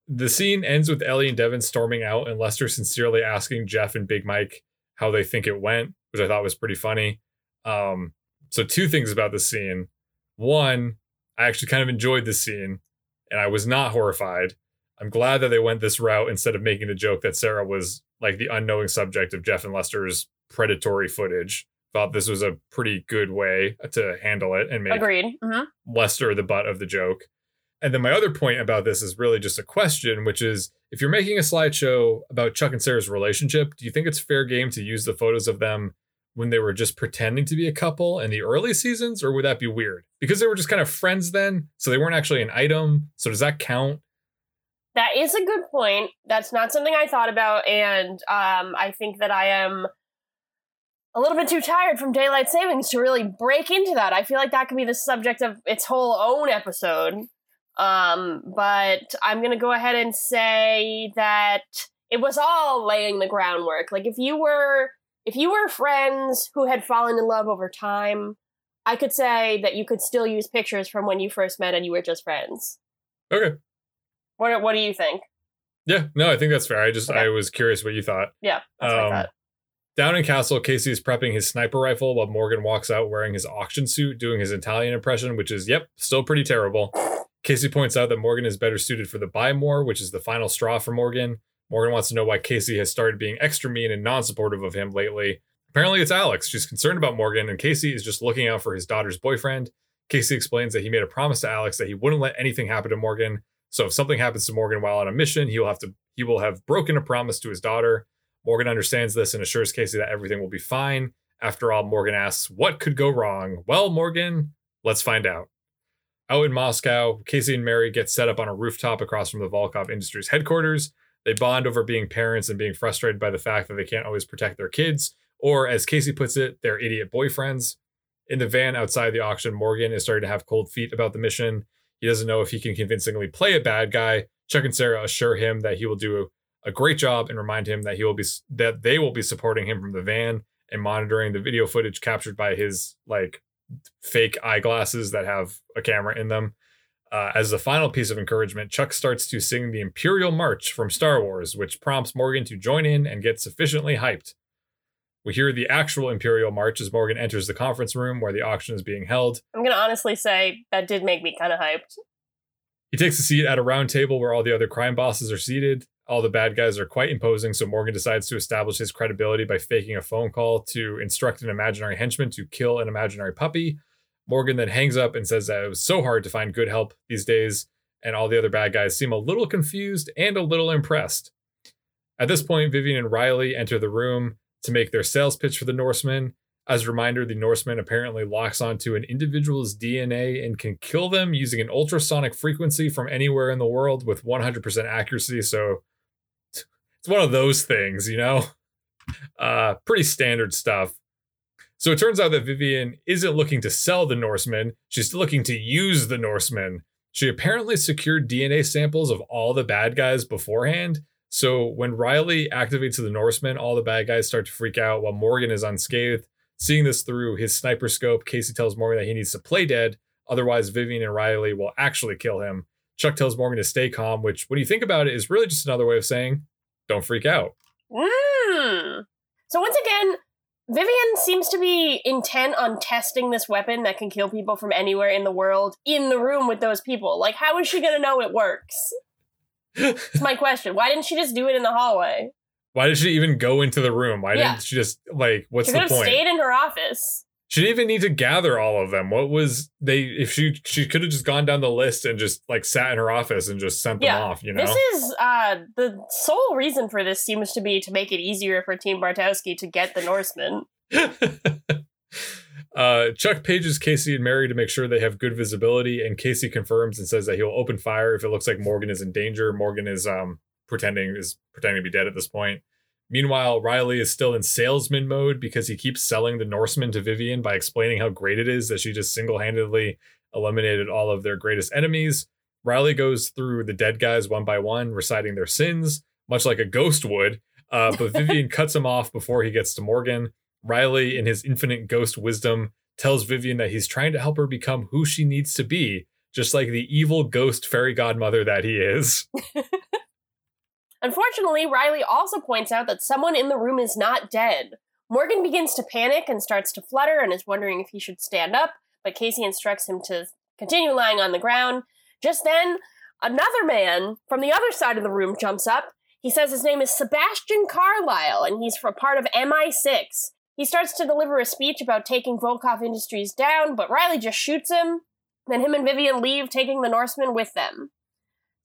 The scene ends with Ellie and Devon storming out, and Lester sincerely asking Jeff and Big Mike how they think it went, which I thought was pretty funny. Um, so, two things about this scene. One, I actually kind of enjoyed this scene, and I was not horrified. I'm glad that they went this route instead of making the joke that Sarah was like the unknowing subject of Jeff and Lester's predatory footage. Thought this was a pretty good way to handle it and make Agreed. hmm Lester the butt of the joke. And then my other point about this is really just a question, which is if you're making a slideshow about Chuck and Sarah's relationship, do you think it's fair game to use the photos of them when they were just pretending to be a couple in the early seasons, or would that be weird? Because they were just kind of friends then, so they weren't actually an item. So does that count? That is a good point. That's not something I thought about, and um, I think that I am a little bit too tired from daylight savings to really break into that. I feel like that could be the subject of its whole own episode. Um, but I'm gonna go ahead and say that it was all laying the groundwork. Like if you were if you were friends who had fallen in love over time, I could say that you could still use pictures from when you first met and you were just friends. Okay. What What do you think? Yeah, no, I think that's fair. I just Okay. I was curious what you thought. Yeah, that's what I Um, thought. Down in Castle, Casey is prepping his sniper rifle while Morgan walks out wearing his auction suit, doing his Italian impression, which is, yep, still pretty terrible. Casey points out that Morgan is better suited for the buy more, which is the final straw for Morgan. Morgan wants to know why Casey has started being extra mean and non supportive of him lately. Apparently, it's Alex. She's concerned about Morgan, and Casey is just looking out for his daughter's boyfriend. Casey explains that he made a promise to Alex that he wouldn't let anything happen to Morgan. So if something happens to Morgan while on a mission, he will have to he will have broken a promise to his daughter. Morgan understands this and assures Casey that everything will be fine. After all, Morgan asks, What could go wrong? Well, Morgan, let's find out. Out in Moscow, Casey and Mary get set up on a rooftop across from the Volkov Industries headquarters. They bond over being parents and being frustrated by the fact that they can't always protect their kids, or as Casey puts it, their idiot boyfriends. In the van outside the auction, Morgan is starting to have cold feet about the mission. He doesn't know if he can convincingly play a bad guy. Chuck and Sarah assure him that he will do a great job and remind him that he will be that they will be supporting him from the van and monitoring the video footage captured by his like fake eyeglasses that have a camera in them. Uh, as the final piece of encouragement, Chuck starts to sing the Imperial March from Star Wars, which prompts Morgan to join in and get sufficiently hyped. We hear the actual Imperial March as Morgan enters the conference room where the auction is being held. I'm gonna honestly say that did make me kind of hyped. He takes a seat at a round table where all the other crime bosses are seated. All the bad guys are quite imposing, so Morgan decides to establish his credibility by faking a phone call to instruct an imaginary henchman to kill an imaginary puppy. Morgan then hangs up and says that it was so hard to find good help these days, and all the other bad guys seem a little confused and a little impressed. At this point, Vivian and Riley enter the room to make their sales pitch for the Norsemen. As a reminder, the Norseman apparently locks onto an individual's DNA and can kill them using an ultrasonic frequency from anywhere in the world with 100% accuracy. So it's one of those things, you know? Uh, pretty standard stuff. So it turns out that Vivian isn't looking to sell the Norseman, she's looking to use the Norseman. She apparently secured DNA samples of all the bad guys beforehand. So when Riley activates the Norseman, all the bad guys start to freak out while Morgan is unscathed. Seeing this through his sniper scope, Casey tells Morgan that he needs to play dead, otherwise, Vivian and Riley will actually kill him. Chuck tells Morgan to stay calm, which, when you think about it, is really just another way of saying, don't freak out. Mm. So once again, Vivian seems to be intent on testing this weapon that can kill people from anywhere in the world in the room with those people. Like, how is she gonna know it works? It's my (laughs) question. Why didn't she just do it in the hallway? Why did she even go into the room? Why Yeah. didn't she just, like, what's She the have point? stayed in her office. She didn't even need to gather all of them. What was they? If she she could have just gone down the list and just like sat in her office and just sent them Yeah. off. You know, This is uh the sole reason for this seems to be to make it easier for Team Bartowski to get the Norseman. (laughs) uh, Chuck pages Casey and Mary to make sure they have good visibility, and Casey confirms and says that he'll open fire if it looks like Morgan is in danger. Morgan is um pretending is pretending to be dead at this point. Meanwhile, Riley is still in salesman mode because he keeps selling the Norseman to Vivian by explaining how great it is that she just single handedly eliminated all of their greatest enemies. Riley goes through the dead guys one by one, reciting their sins, much like a ghost would. Uh, but (laughs) Vivian cuts him off before he gets to Morgan. Riley, in his infinite ghost wisdom, tells Vivian that he's trying to help her become who she needs to be, just like the evil ghost fairy godmother that he is. (laughs) Unfortunately, Riley also points out that someone in the room is not dead. Morgan begins to panic and starts to flutter and is wondering if he should stand up, but Casey instructs him to continue lying on the ground. Just then, another man from the other side of the room jumps up. He says his name is Sebastian Carlyle and he's for part of MI6. He starts to deliver a speech about taking Volkov Industries down, but Riley just shoots him. Then him and Vivian leave, taking the Norseman with them.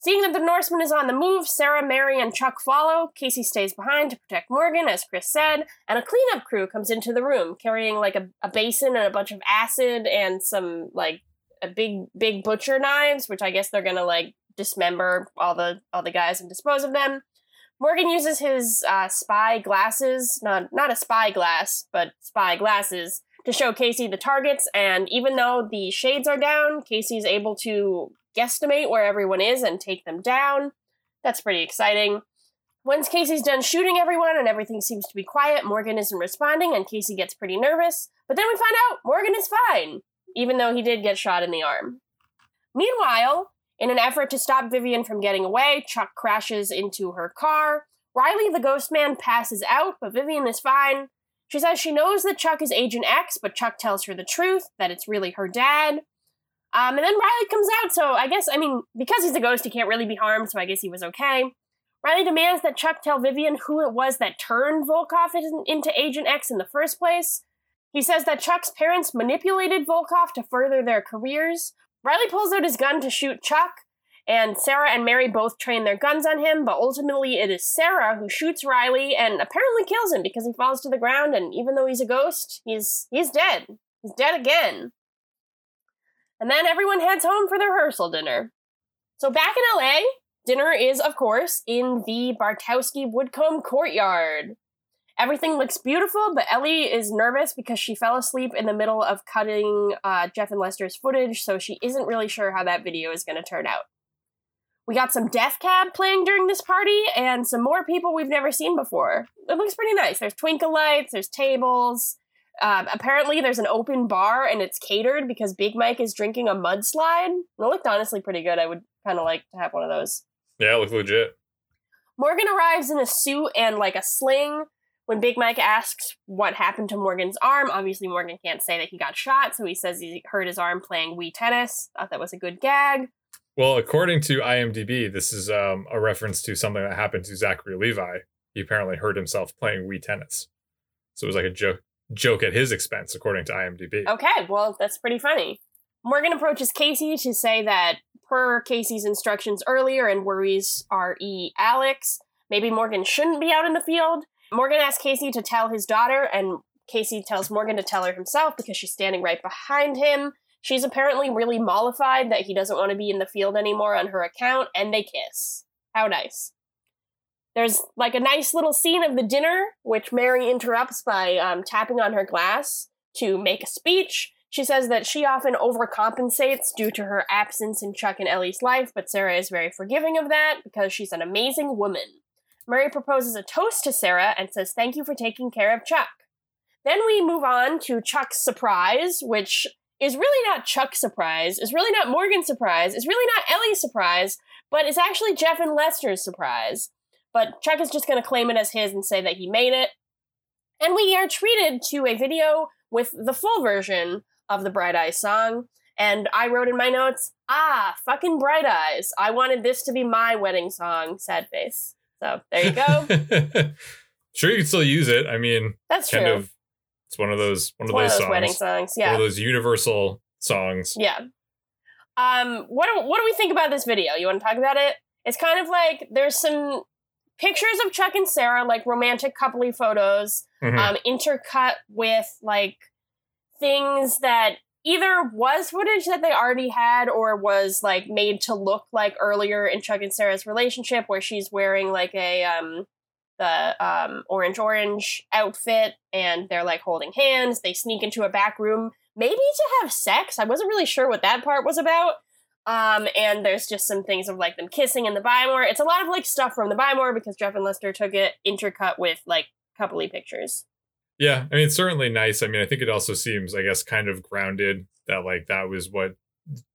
Seeing that the Norseman is on the move, Sarah, Mary, and Chuck follow. Casey stays behind to protect Morgan, as Chris said, and a cleanup crew comes into the room carrying like a, a basin and a bunch of acid and some like a big big butcher knives, which I guess they're gonna like dismember all the all the guys and dispose of them. Morgan uses his uh, spy glasses, not not a spy glass, but spy glasses, to show Casey the targets. And even though the shades are down, Casey's able to guesstimate where everyone is and take them down. That's pretty exciting. Once Casey's done shooting everyone and everything seems to be quiet, Morgan isn't responding and Casey gets pretty nervous. But then we find out Morgan is fine, even though he did get shot in the arm. Meanwhile, in an effort to stop Vivian from getting away, Chuck crashes into her car. Riley, the ghost man, passes out, but Vivian is fine. She says she knows that Chuck is Agent X, but Chuck tells her the truth, that it's really her dad. Um, and then Riley comes out, so I guess, I mean, because he's a ghost, he can't really be harmed, so I guess he was okay. Riley demands that Chuck tell Vivian who it was that turned Volkov in, into Agent X in the first place. He says that Chuck's parents manipulated Volkov to further their careers. Riley pulls out his gun to shoot Chuck, and Sarah and Mary both train their guns on him, but ultimately it is Sarah who shoots Riley and apparently kills him because he falls to the ground, and even though he's a ghost, he's he's dead. He's dead again. And then everyone heads home for the rehearsal dinner. So back in LA, dinner is, of course, in the Bartowski Woodcomb courtyard. Everything looks beautiful, but Ellie is nervous because she fell asleep in the middle of cutting uh, Jeff and Lester's footage, so she isn't really sure how that video is going to turn out. We got some Death Cab playing during this party and some more people we've never seen before. It looks pretty nice. There's twinkle lights, there's tables. Um, apparently, there's an open bar and it's catered because Big Mike is drinking a mudslide. It looked honestly pretty good. I would kind of like to have one of those. Yeah, it looks legit. Morgan arrives in a suit and like a sling. When Big Mike asks what happened to Morgan's arm, obviously Morgan can't say that he got shot, so he says he hurt his arm playing Wii tennis. Thought that was a good gag. Well, according to IMDb, this is um, a reference to something that happened to Zachary Levi. He apparently hurt himself playing Wii tennis, so it was like a joke joke at his expense, according to IMDb. Okay, well that's pretty funny. Morgan approaches Casey to say that per Casey's instructions earlier and worries R.E. Alex, maybe Morgan shouldn't be out in the field. Morgan asks Casey to tell his daughter, and Casey tells Morgan to tell her himself because she's standing right behind him. She's apparently really mollified that he doesn't want to be in the field anymore on her account, and they kiss. How nice. There's like a nice little scene of the dinner, which Mary interrupts by um, tapping on her glass to make a speech. She says that she often overcompensates due to her absence in Chuck and Ellie's life, but Sarah is very forgiving of that because she's an amazing woman. Mary proposes a toast to Sarah and says, Thank you for taking care of Chuck. Then we move on to Chuck's surprise, which is really not Chuck's surprise, is really not Morgan's surprise, is really not Ellie's surprise, but it's actually Jeff and Lester's surprise. But Chuck is just going to claim it as his and say that he made it. And we are treated to a video with the full version of the Bright Eyes song. And I wrote in my notes, ah, fucking Bright Eyes. I wanted this to be my wedding song, sad face. So there you go. (laughs) sure, you can still use it. I mean, that's kind true. of it's one of those one of One those, of those songs, wedding songs, Yeah, one of those universal songs. Yeah. Um, what do, what do we think about this video? You want to talk about it? It's kind of like there's some pictures of Chuck and Sarah, like romantic coupley photos, Mhm. um, intercut with like things that either was footage that they already had or was like made to look like earlier in Chuck and Sarah's relationship, where she's wearing like a um the um orange orange outfit and they're like holding hands. They sneak into a back room, maybe to have sex. I wasn't really sure what that part was about. Um, and there's just some things of like them kissing in the Buy More. It's a lot of like stuff from the Buy More because Jeff and Lester took it intercut with like coupley pictures. Yeah, I mean, it's certainly nice. I mean, I think it also seems, I guess, kind of grounded that like that was what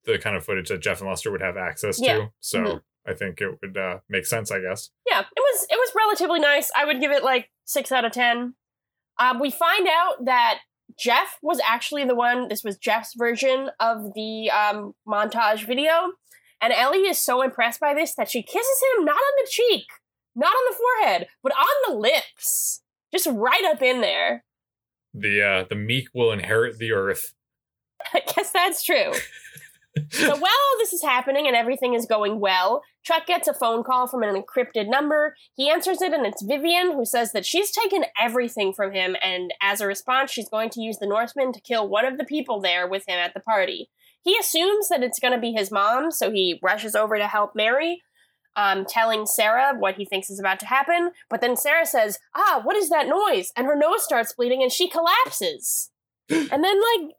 the kind of footage that Jeff and Lester would have access Yeah. to. So Mhm. I think it would uh, make sense. I guess. Yeah, it was it was relatively nice. I would give it like six out of ten. Um, we find out that Jeff was actually the one. This was Jeff's version of the um, montage video, and Ellie is so impressed by this that she kisses him not on the cheek, not on the forehead, but on the lips, just right up in there. The uh, the meek will inherit the earth. (laughs) I guess that's true. (laughs) So (laughs) while all this is happening and everything is going well, Chuck gets a phone call from an encrypted number. He answers it, and it's Vivian, who says that she's taken everything from him, and as a response, she's going to use the Norseman to kill one of the people there with him at the party. He assumes that it's going to be his mom, so he rushes over to help Mary. um, telling Sarah what he thinks is about to happen. But then Sarah says, "Ah, what is that noise?" And her nose starts bleeding, and she collapses. (gasps) and then like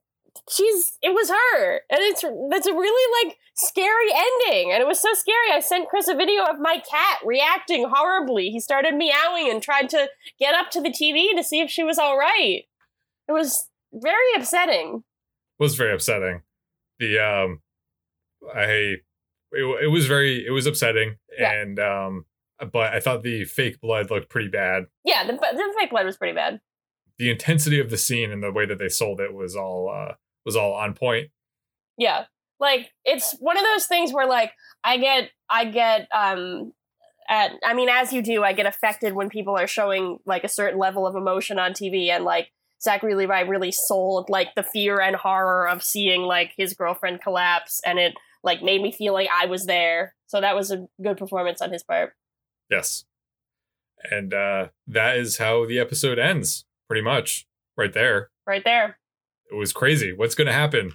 she's it was her, and it's that's a really like scary ending, and it was so scary. I sent Chris a video of my cat reacting horribly. He started meowing and tried to get up to the TV to see if she was all right. It was very upsetting. It was very upsetting. The um, I it, it was very it was upsetting Yeah. and um, but I thought the fake blood looked pretty bad. Yeah, the, the fake blood was pretty bad. The intensity of the scene and the way that they sold it was all uh was all on point. Yeah. Like it's one of those things where like I get I get um at I mean as you do, I get affected when people are showing like a certain level of emotion on TV and like Zachary Levi really sold like the fear and horror of seeing like his girlfriend collapse and it like made me feel like I was there. So that was a good performance on his part. Yes. And uh that is how the episode ends, pretty much. Right there. Right there. It was crazy. What's gonna happen?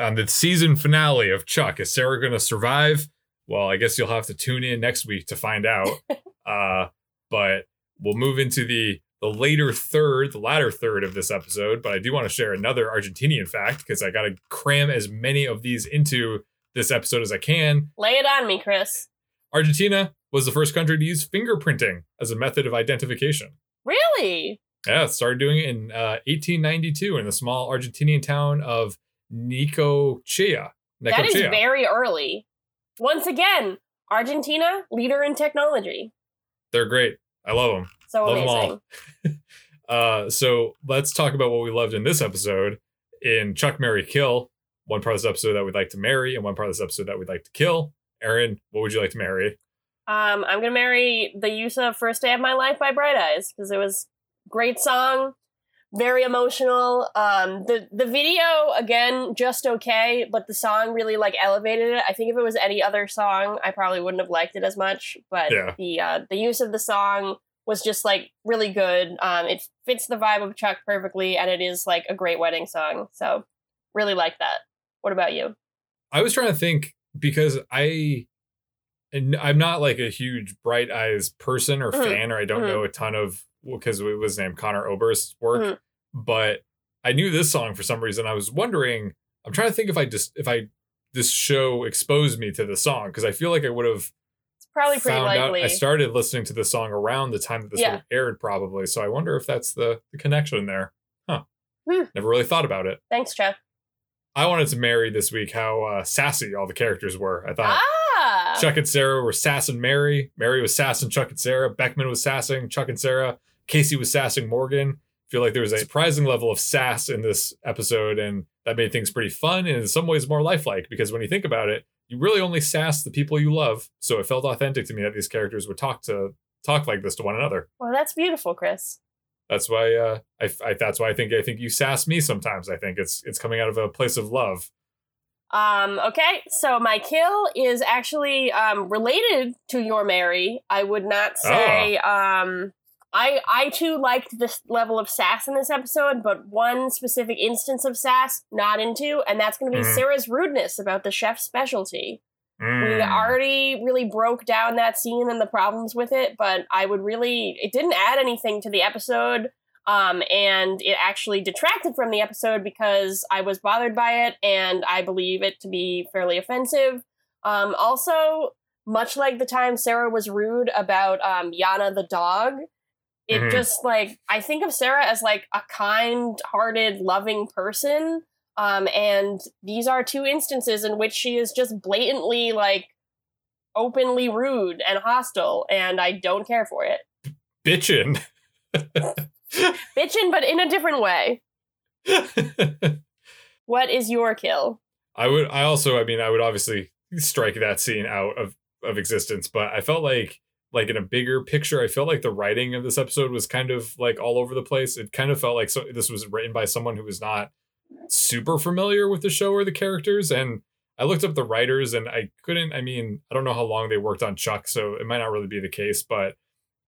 On the season finale of Chuck, is Sarah gonna survive? Well, I guess you'll have to tune in next week to find out. (laughs) uh, but we'll move into the the later third, the latter third of this episode. But I do want to share another Argentinian fact because I got to cram as many of these into this episode as I can. Lay it on me, Chris. Argentina was the first country to use fingerprinting as a method of identification. Really? Yeah, started doing it in uh, 1892 in the small Argentinian town of Necochea. That is very early. Once again, Argentina, leader in technology. They're great. I love them. So Love 'em all. amazing. (laughs) Uh, so let's talk about what we loved in this episode. In Chuck Mary Kill, one part of this episode that we'd like to marry, and one part of this episode that we'd like to kill. Aaron, what would you like to marry? Um, I'm gonna marry the use of "First Day of My Life" by Bright Eyes because it was great song, very emotional. Um, the the video again just okay, but the song really like elevated it. I think if it was any other song, I probably wouldn't have liked it as much. But Yeah. the uh, the use of the song was just like really good. Um, it fits the vibe of Chuck perfectly, and it is like a great wedding song. So really like that. What about you? I was trying to think because I, and I'm not like a huge Bright Eyes person or Mhm. fan, or I don't Mhm. know a ton of because it was named Conor Oberst's work, Mhm. but I knew this song for some reason. I was wondering. I'm trying to think if I just if I this show exposed me to the song because I feel like I would have It's probably pretty likely. out. I started listening to the song around the time that this Yeah. aired, probably. So I wonder if that's the, the connection there. Huh. Hmm. Never really thought about it. Thanks, Jeff. I wanted to marry this week how uh, sassy all the characters were. I thought Ah, Chuck and Sarah were sassing Mary. Mary was sassing Chuck and Sarah. Beckman was sassing Chuck and Sarah. Casey was sassing Morgan. feel like there was a surprising level of sass in this episode, and that made things pretty fun and in some ways more lifelike because when you think about it, you really only sass the people you love. So it felt authentic to me that these characters would talk to talk like this to one another. well, that's beautiful, Chris. That's why uh, I, I that's why I think I think you sass me sometimes. I think it's it's coming out of a place of love. Um, okay, so my kill is actually um, related to your Mary. I would not say. Um, I I too liked this level of sass in this episode, but one specific instance of sass not into, and that's going to be Mhm. Sarah's rudeness about the chef's specialty. We Mm. already really broke down that scene and the problems with it, but I would really it didn't add anything to the episode. Um, and it actually detracted from the episode because I was bothered by it and I believe it to be fairly offensive. Um, also, much like the time Sarah was rude about um, Yana the dog, it Mhm. just like I think of Sarah as like a kind-hearted, loving person. Um, and these are two instances in which she is just blatantly like openly rude and hostile, and I don't care for it. bitchin'. (laughs) Bitchin', but in a different way. (laughs) What is your kill? I would. I also. I mean, I would obviously strike that scene out of of existence. But I felt like, like in a bigger picture, I felt like the writing of this episode was kind of like all over the place. It kind of felt like so, this was written by someone who was not super familiar with the show or the characters. And I looked up the writers, and I couldn't. I mean, I don't know how long they worked on Chuck, so it might not really be the case. But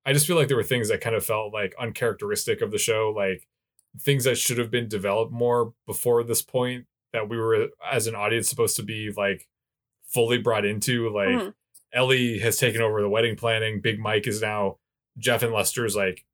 I just feel like there were things that kind of felt like uncharacteristic of the show, like things that should have been developed more before this point that we were as an audience supposed to be like fully brought into like Mhm. Ellie has taken over the wedding planning. Big Mike is now Jeff and Lester's like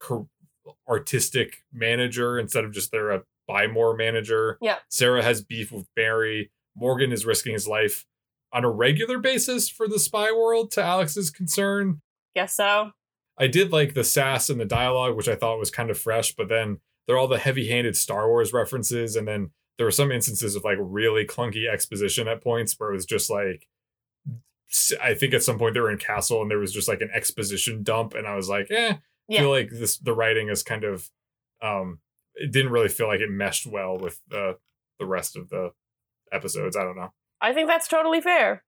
artistic manager instead of just their a buy more manager. Yeah. Sarah has beef with Barry. Morgan is risking his life on a regular basis for the spy world to Alex's concern. Guess so. I did like the sass and the dialogue, which I thought was kind of fresh, but then there are all the heavy handed Star Wars references. And then there were some instances of like really clunky exposition at points where it was just like, I think at some point they were in Castle and there was just like an exposition dump. And I was like, eh, Yeah. feel like this, the writing is kind of, um, it didn't really feel like it meshed well with the, the rest of the episodes. I don't know. I think that's totally fair.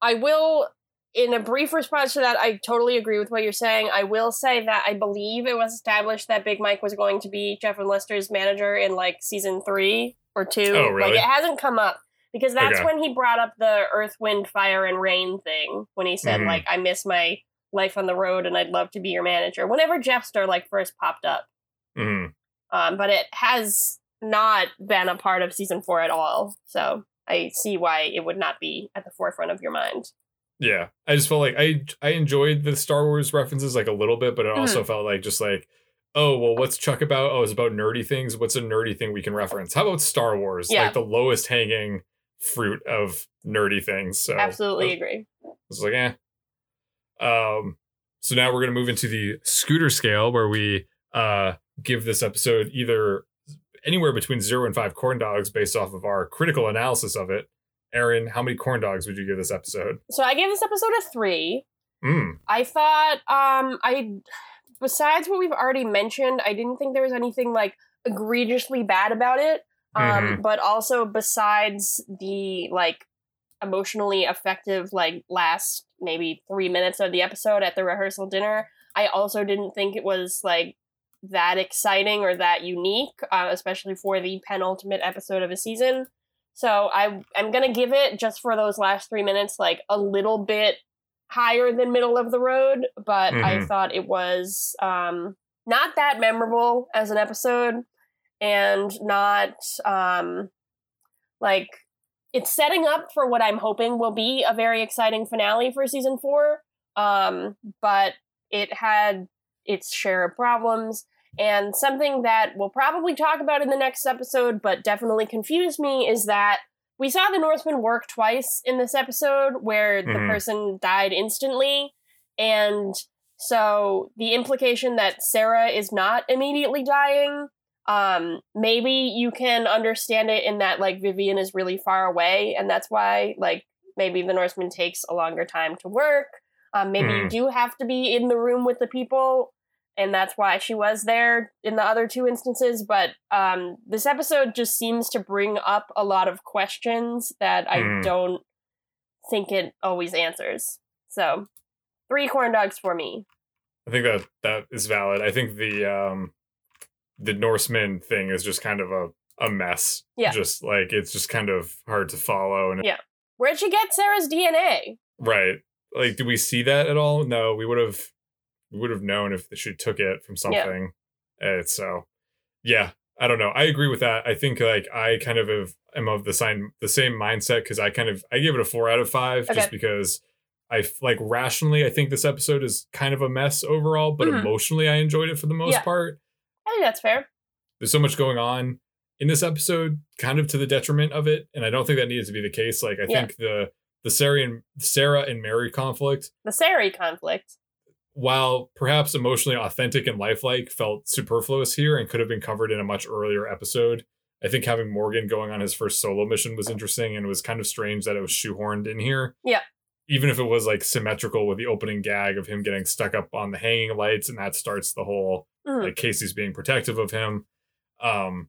I will, in a brief response to that, I totally agree with what you're saying. I will say that I believe it was established that Big Mike was going to be Jeff and Lester's manager in like season three or two. Oh, really? Like it hasn't come up because that's Okay. when he brought up the Earth, Wind, Fire, and Rain thing when he said Mhm. like I miss my life on the road and I'd love to be your manager. Whenever Jeffster like first popped up, hmm um, but it has not been a part of season four at all. So I see why it would not be at the forefront of your mind. Yeah, I just felt like I I enjoyed the Star Wars references like a little bit, but it Mm-hmm. also felt like just like, oh well, what's Chuck about? Oh, it's about nerdy things. What's a nerdy thing we can reference? How about Star Wars? Yeah. Like the lowest hanging fruit of nerdy things. So Absolutely I agree. was like, eh. Um, so now we're gonna move into the scooter scale where we uh give this episode either anywhere between zero and five corn dogs based off of our critical analysis of it. Aaron, how many corn dogs would you give this episode? So I gave this episode a three. Mm, I thought, um, I besides what we've already mentioned, I didn't think there was anything like egregiously bad about it. Um, but also besides the like emotionally effective like last maybe three minutes of the episode at the rehearsal dinner, I also didn't think it was like that exciting or that unique, uh, especially for the penultimate episode of a season. So I I'm gonna give it just for those last three minutes like a little bit higher than middle of the road, but I Mhm. thought it was um, not that memorable as an episode and not um, like it's setting up for what I'm hoping will be a very exciting finale for season four. Um, but it had its share of problems. And something that we'll probably talk about in the next episode, but definitely confused me, is that we saw the Northman work twice in this episode where the Mhm. person died instantly. And so the implication that Sarah is not immediately dying, um, maybe you can understand it in that like Vivian is really far away, and that's why like maybe the Norseman takes a longer time to work. Um, maybe you Hmm. do have to be in the room with the people, and that's why she was there in the other two instances. But um, this episode just seems to bring up a lot of questions that I Hmm. don't think it always answers. So, three corn dogs for me. I think that that is valid. I think the um the Norseman thing is just kind of a a mess. Yeah. Just like it's just kind of hard to follow and Yeah. Where'd she get Sarah's DNA? right. Like do we see that at all? No, we would have we would have known if she took it from something. Yeah. Uh, so yeah, I don't know. I agree with that. I think like I kind of have, am of the sign the same mindset because I kind of I give it a four out of five Okay. just because I like rationally I think this episode is kind of a mess overall, but Mhm. emotionally I enjoyed it for the most Yeah. part. Think that's fair. There's so much going on in this episode, kind of to the detriment of it, and I don't think that needed to be the case. Like I Yeah. think the the Sarah and Sarah and Mary conflict The Sari conflict. while perhaps emotionally authentic and lifelike, felt superfluous here and could have been covered in a much earlier episode. I think having Morgan going on his first solo mission was interesting and it was kind of strange that it was shoehorned in here. Yeah. Even if it was like symmetrical with the opening gag of him getting stuck up on the hanging lights and that starts the whole Mhm. like Casey's being protective of him. Um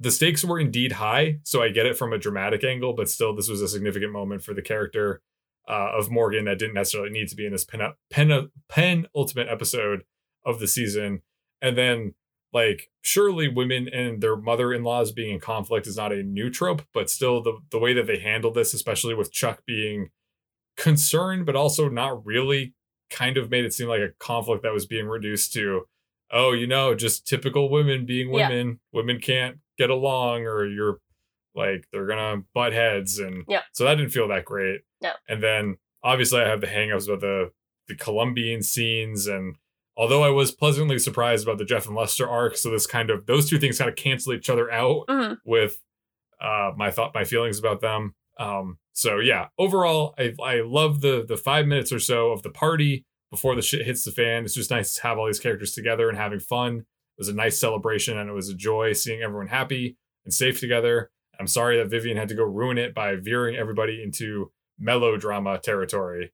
the stakes were indeed high, so I get it from a dramatic angle, but still this was a significant moment for the character uh, of Morgan that didn't necessarily need to be in this pen, pen, pen ultimate episode of the season. And then, like, surely women and their mother-in-laws being in conflict is not a new trope, but still the the way that they handled this, especially with Chuck being concerned, but also not really, kind of made it seem like a conflict that was being reduced to, oh, you know, just typical women being Yeah. women. Women can't get along, or you're like they're gonna butt heads, and Yeah. so that didn't feel that great. No. And then obviously I have the hangups about the the Colombian scenes and although I was pleasantly surprised about the Jeff and Lester arc, so this kind of those two things kind of cancel each other out hmm with uh my thought my feelings about them. Um so yeah, overall I I love the the 5 minutes or so of the party before the shit hits the fan. It's just nice to have all these characters together and having fun. It was a nice celebration and it was a joy seeing everyone happy and safe together. I'm sorry that Vivian had to go ruin it by veering everybody into melodrama territory.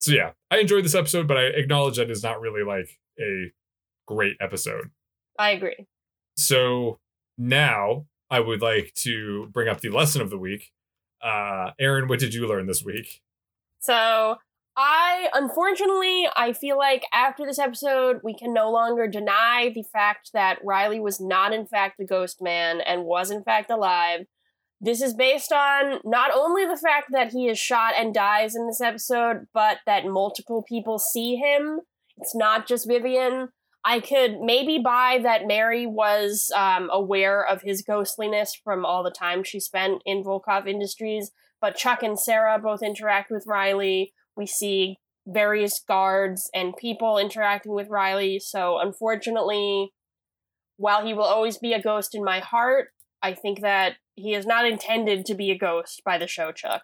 So yeah, I enjoyed this episode, but I acknowledge that it's not really like a great episode. I agree. So now I would like to bring up the lesson of the week. Uh, Aaron, what did you learn this week? So I unfortunately I feel like after this episode we can no longer deny the fact that Riley was not in fact the ghost man and was in fact alive. This is based on not only the fact that he is shot and dies in this episode, but that multiple people see him. It's not just Vivian. I could maybe buy that Mary was um, aware of his ghostliness from all the time she spent in Volkoff Industries, but Chuck and Sarah both interact with Riley. We see various guards and people interacting with Riley. So, unfortunately, while he will always be a ghost in my heart, I think that he is not intended to be a ghost by the show, Chuck.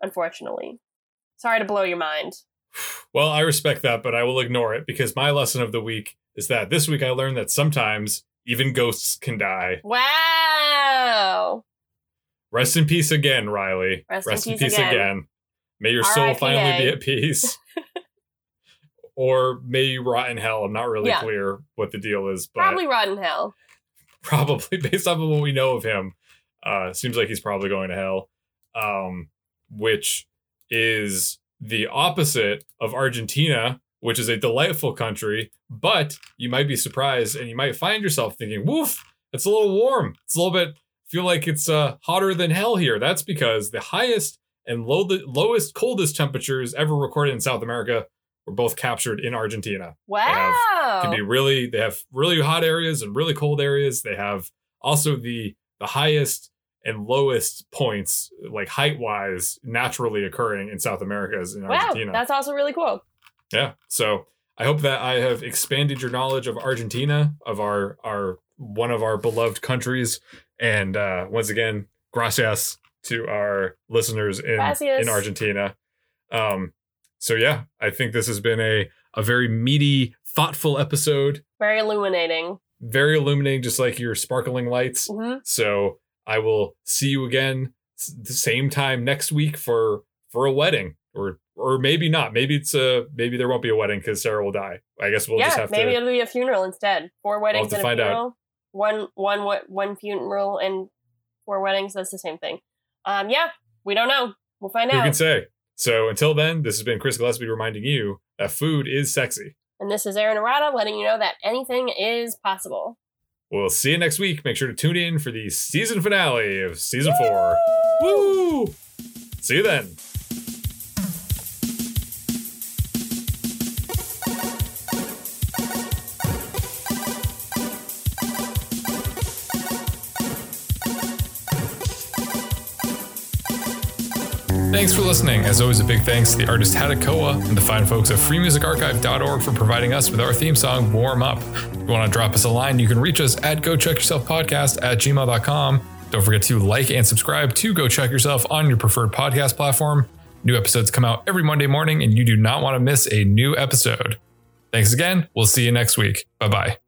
Unfortunately. Sorry to blow your mind. Well, I respect that, but I will ignore it because my lesson of the week is that this week I learned that sometimes even ghosts can die. Wow. Rest in peace again, Riley. Rest in peace again. May your soul R.I.P.A.. finally be at peace. (laughs) or may you rot in hell. I'm not really Yeah. clear what the deal is, but Probably rot in hell. probably (laughs) based off of what we know of him, uh, seems like he's probably going to hell. Um, which is the opposite of Argentina, which is a delightful country, but you might be surprised and you might find yourself thinking, woof, it's a little warm. It's a little bit feel like it's uh, hotter than hell here. That's because the highest and low lowest coldest temperatures ever recorded in South America were both captured in Argentina Wow. can be really they have really hot areas and really cold areas they have also the the highest and lowest points like height wise naturally occurring in south america is in wow. argentina That's also really cool. yeah so i hope that i have expanded your knowledge of argentina of our our one of our beloved countries and uh once again gracias to our listeners in Gracias. in argentina um so yeah i think this has been a a very meaty thoughtful episode Very illuminating. very illuminating, just like your sparkling lights. hmm So I will see you again the same time next week for for a wedding, or or maybe not. Maybe it's a maybe there won't be a wedding because Sarah will die. I guess we'll just have maybe to. Maybe it'll be a funeral instead. Four weddings to and a find out. funeral. One, one, what, one funeral and four weddings. That's the same thing. Um, yeah, we don't know. We'll find Who out. can say? So until then, this has been Chris Gillespie reminding you that food is sexy. And this is Aaron Arata letting you know that anything is possible. We'll see you next week. Make sure to tune in for the season finale of season four. Woo! See you then. Thanks for listening. As always, a big thanks to the artist Hatakoa and the fine folks at freemusicarchive.org for providing us with our theme song, Warm Up. If you want to drop us a line, you can reach us at go chuck yourself podcast at gmail.com. Don't forget to like and subscribe to Go Chuck Yourself on your preferred podcast platform. New episodes come out every Monday morning, and you do not want to miss a new episode. Thanks again. We'll see you next week. Bye bye.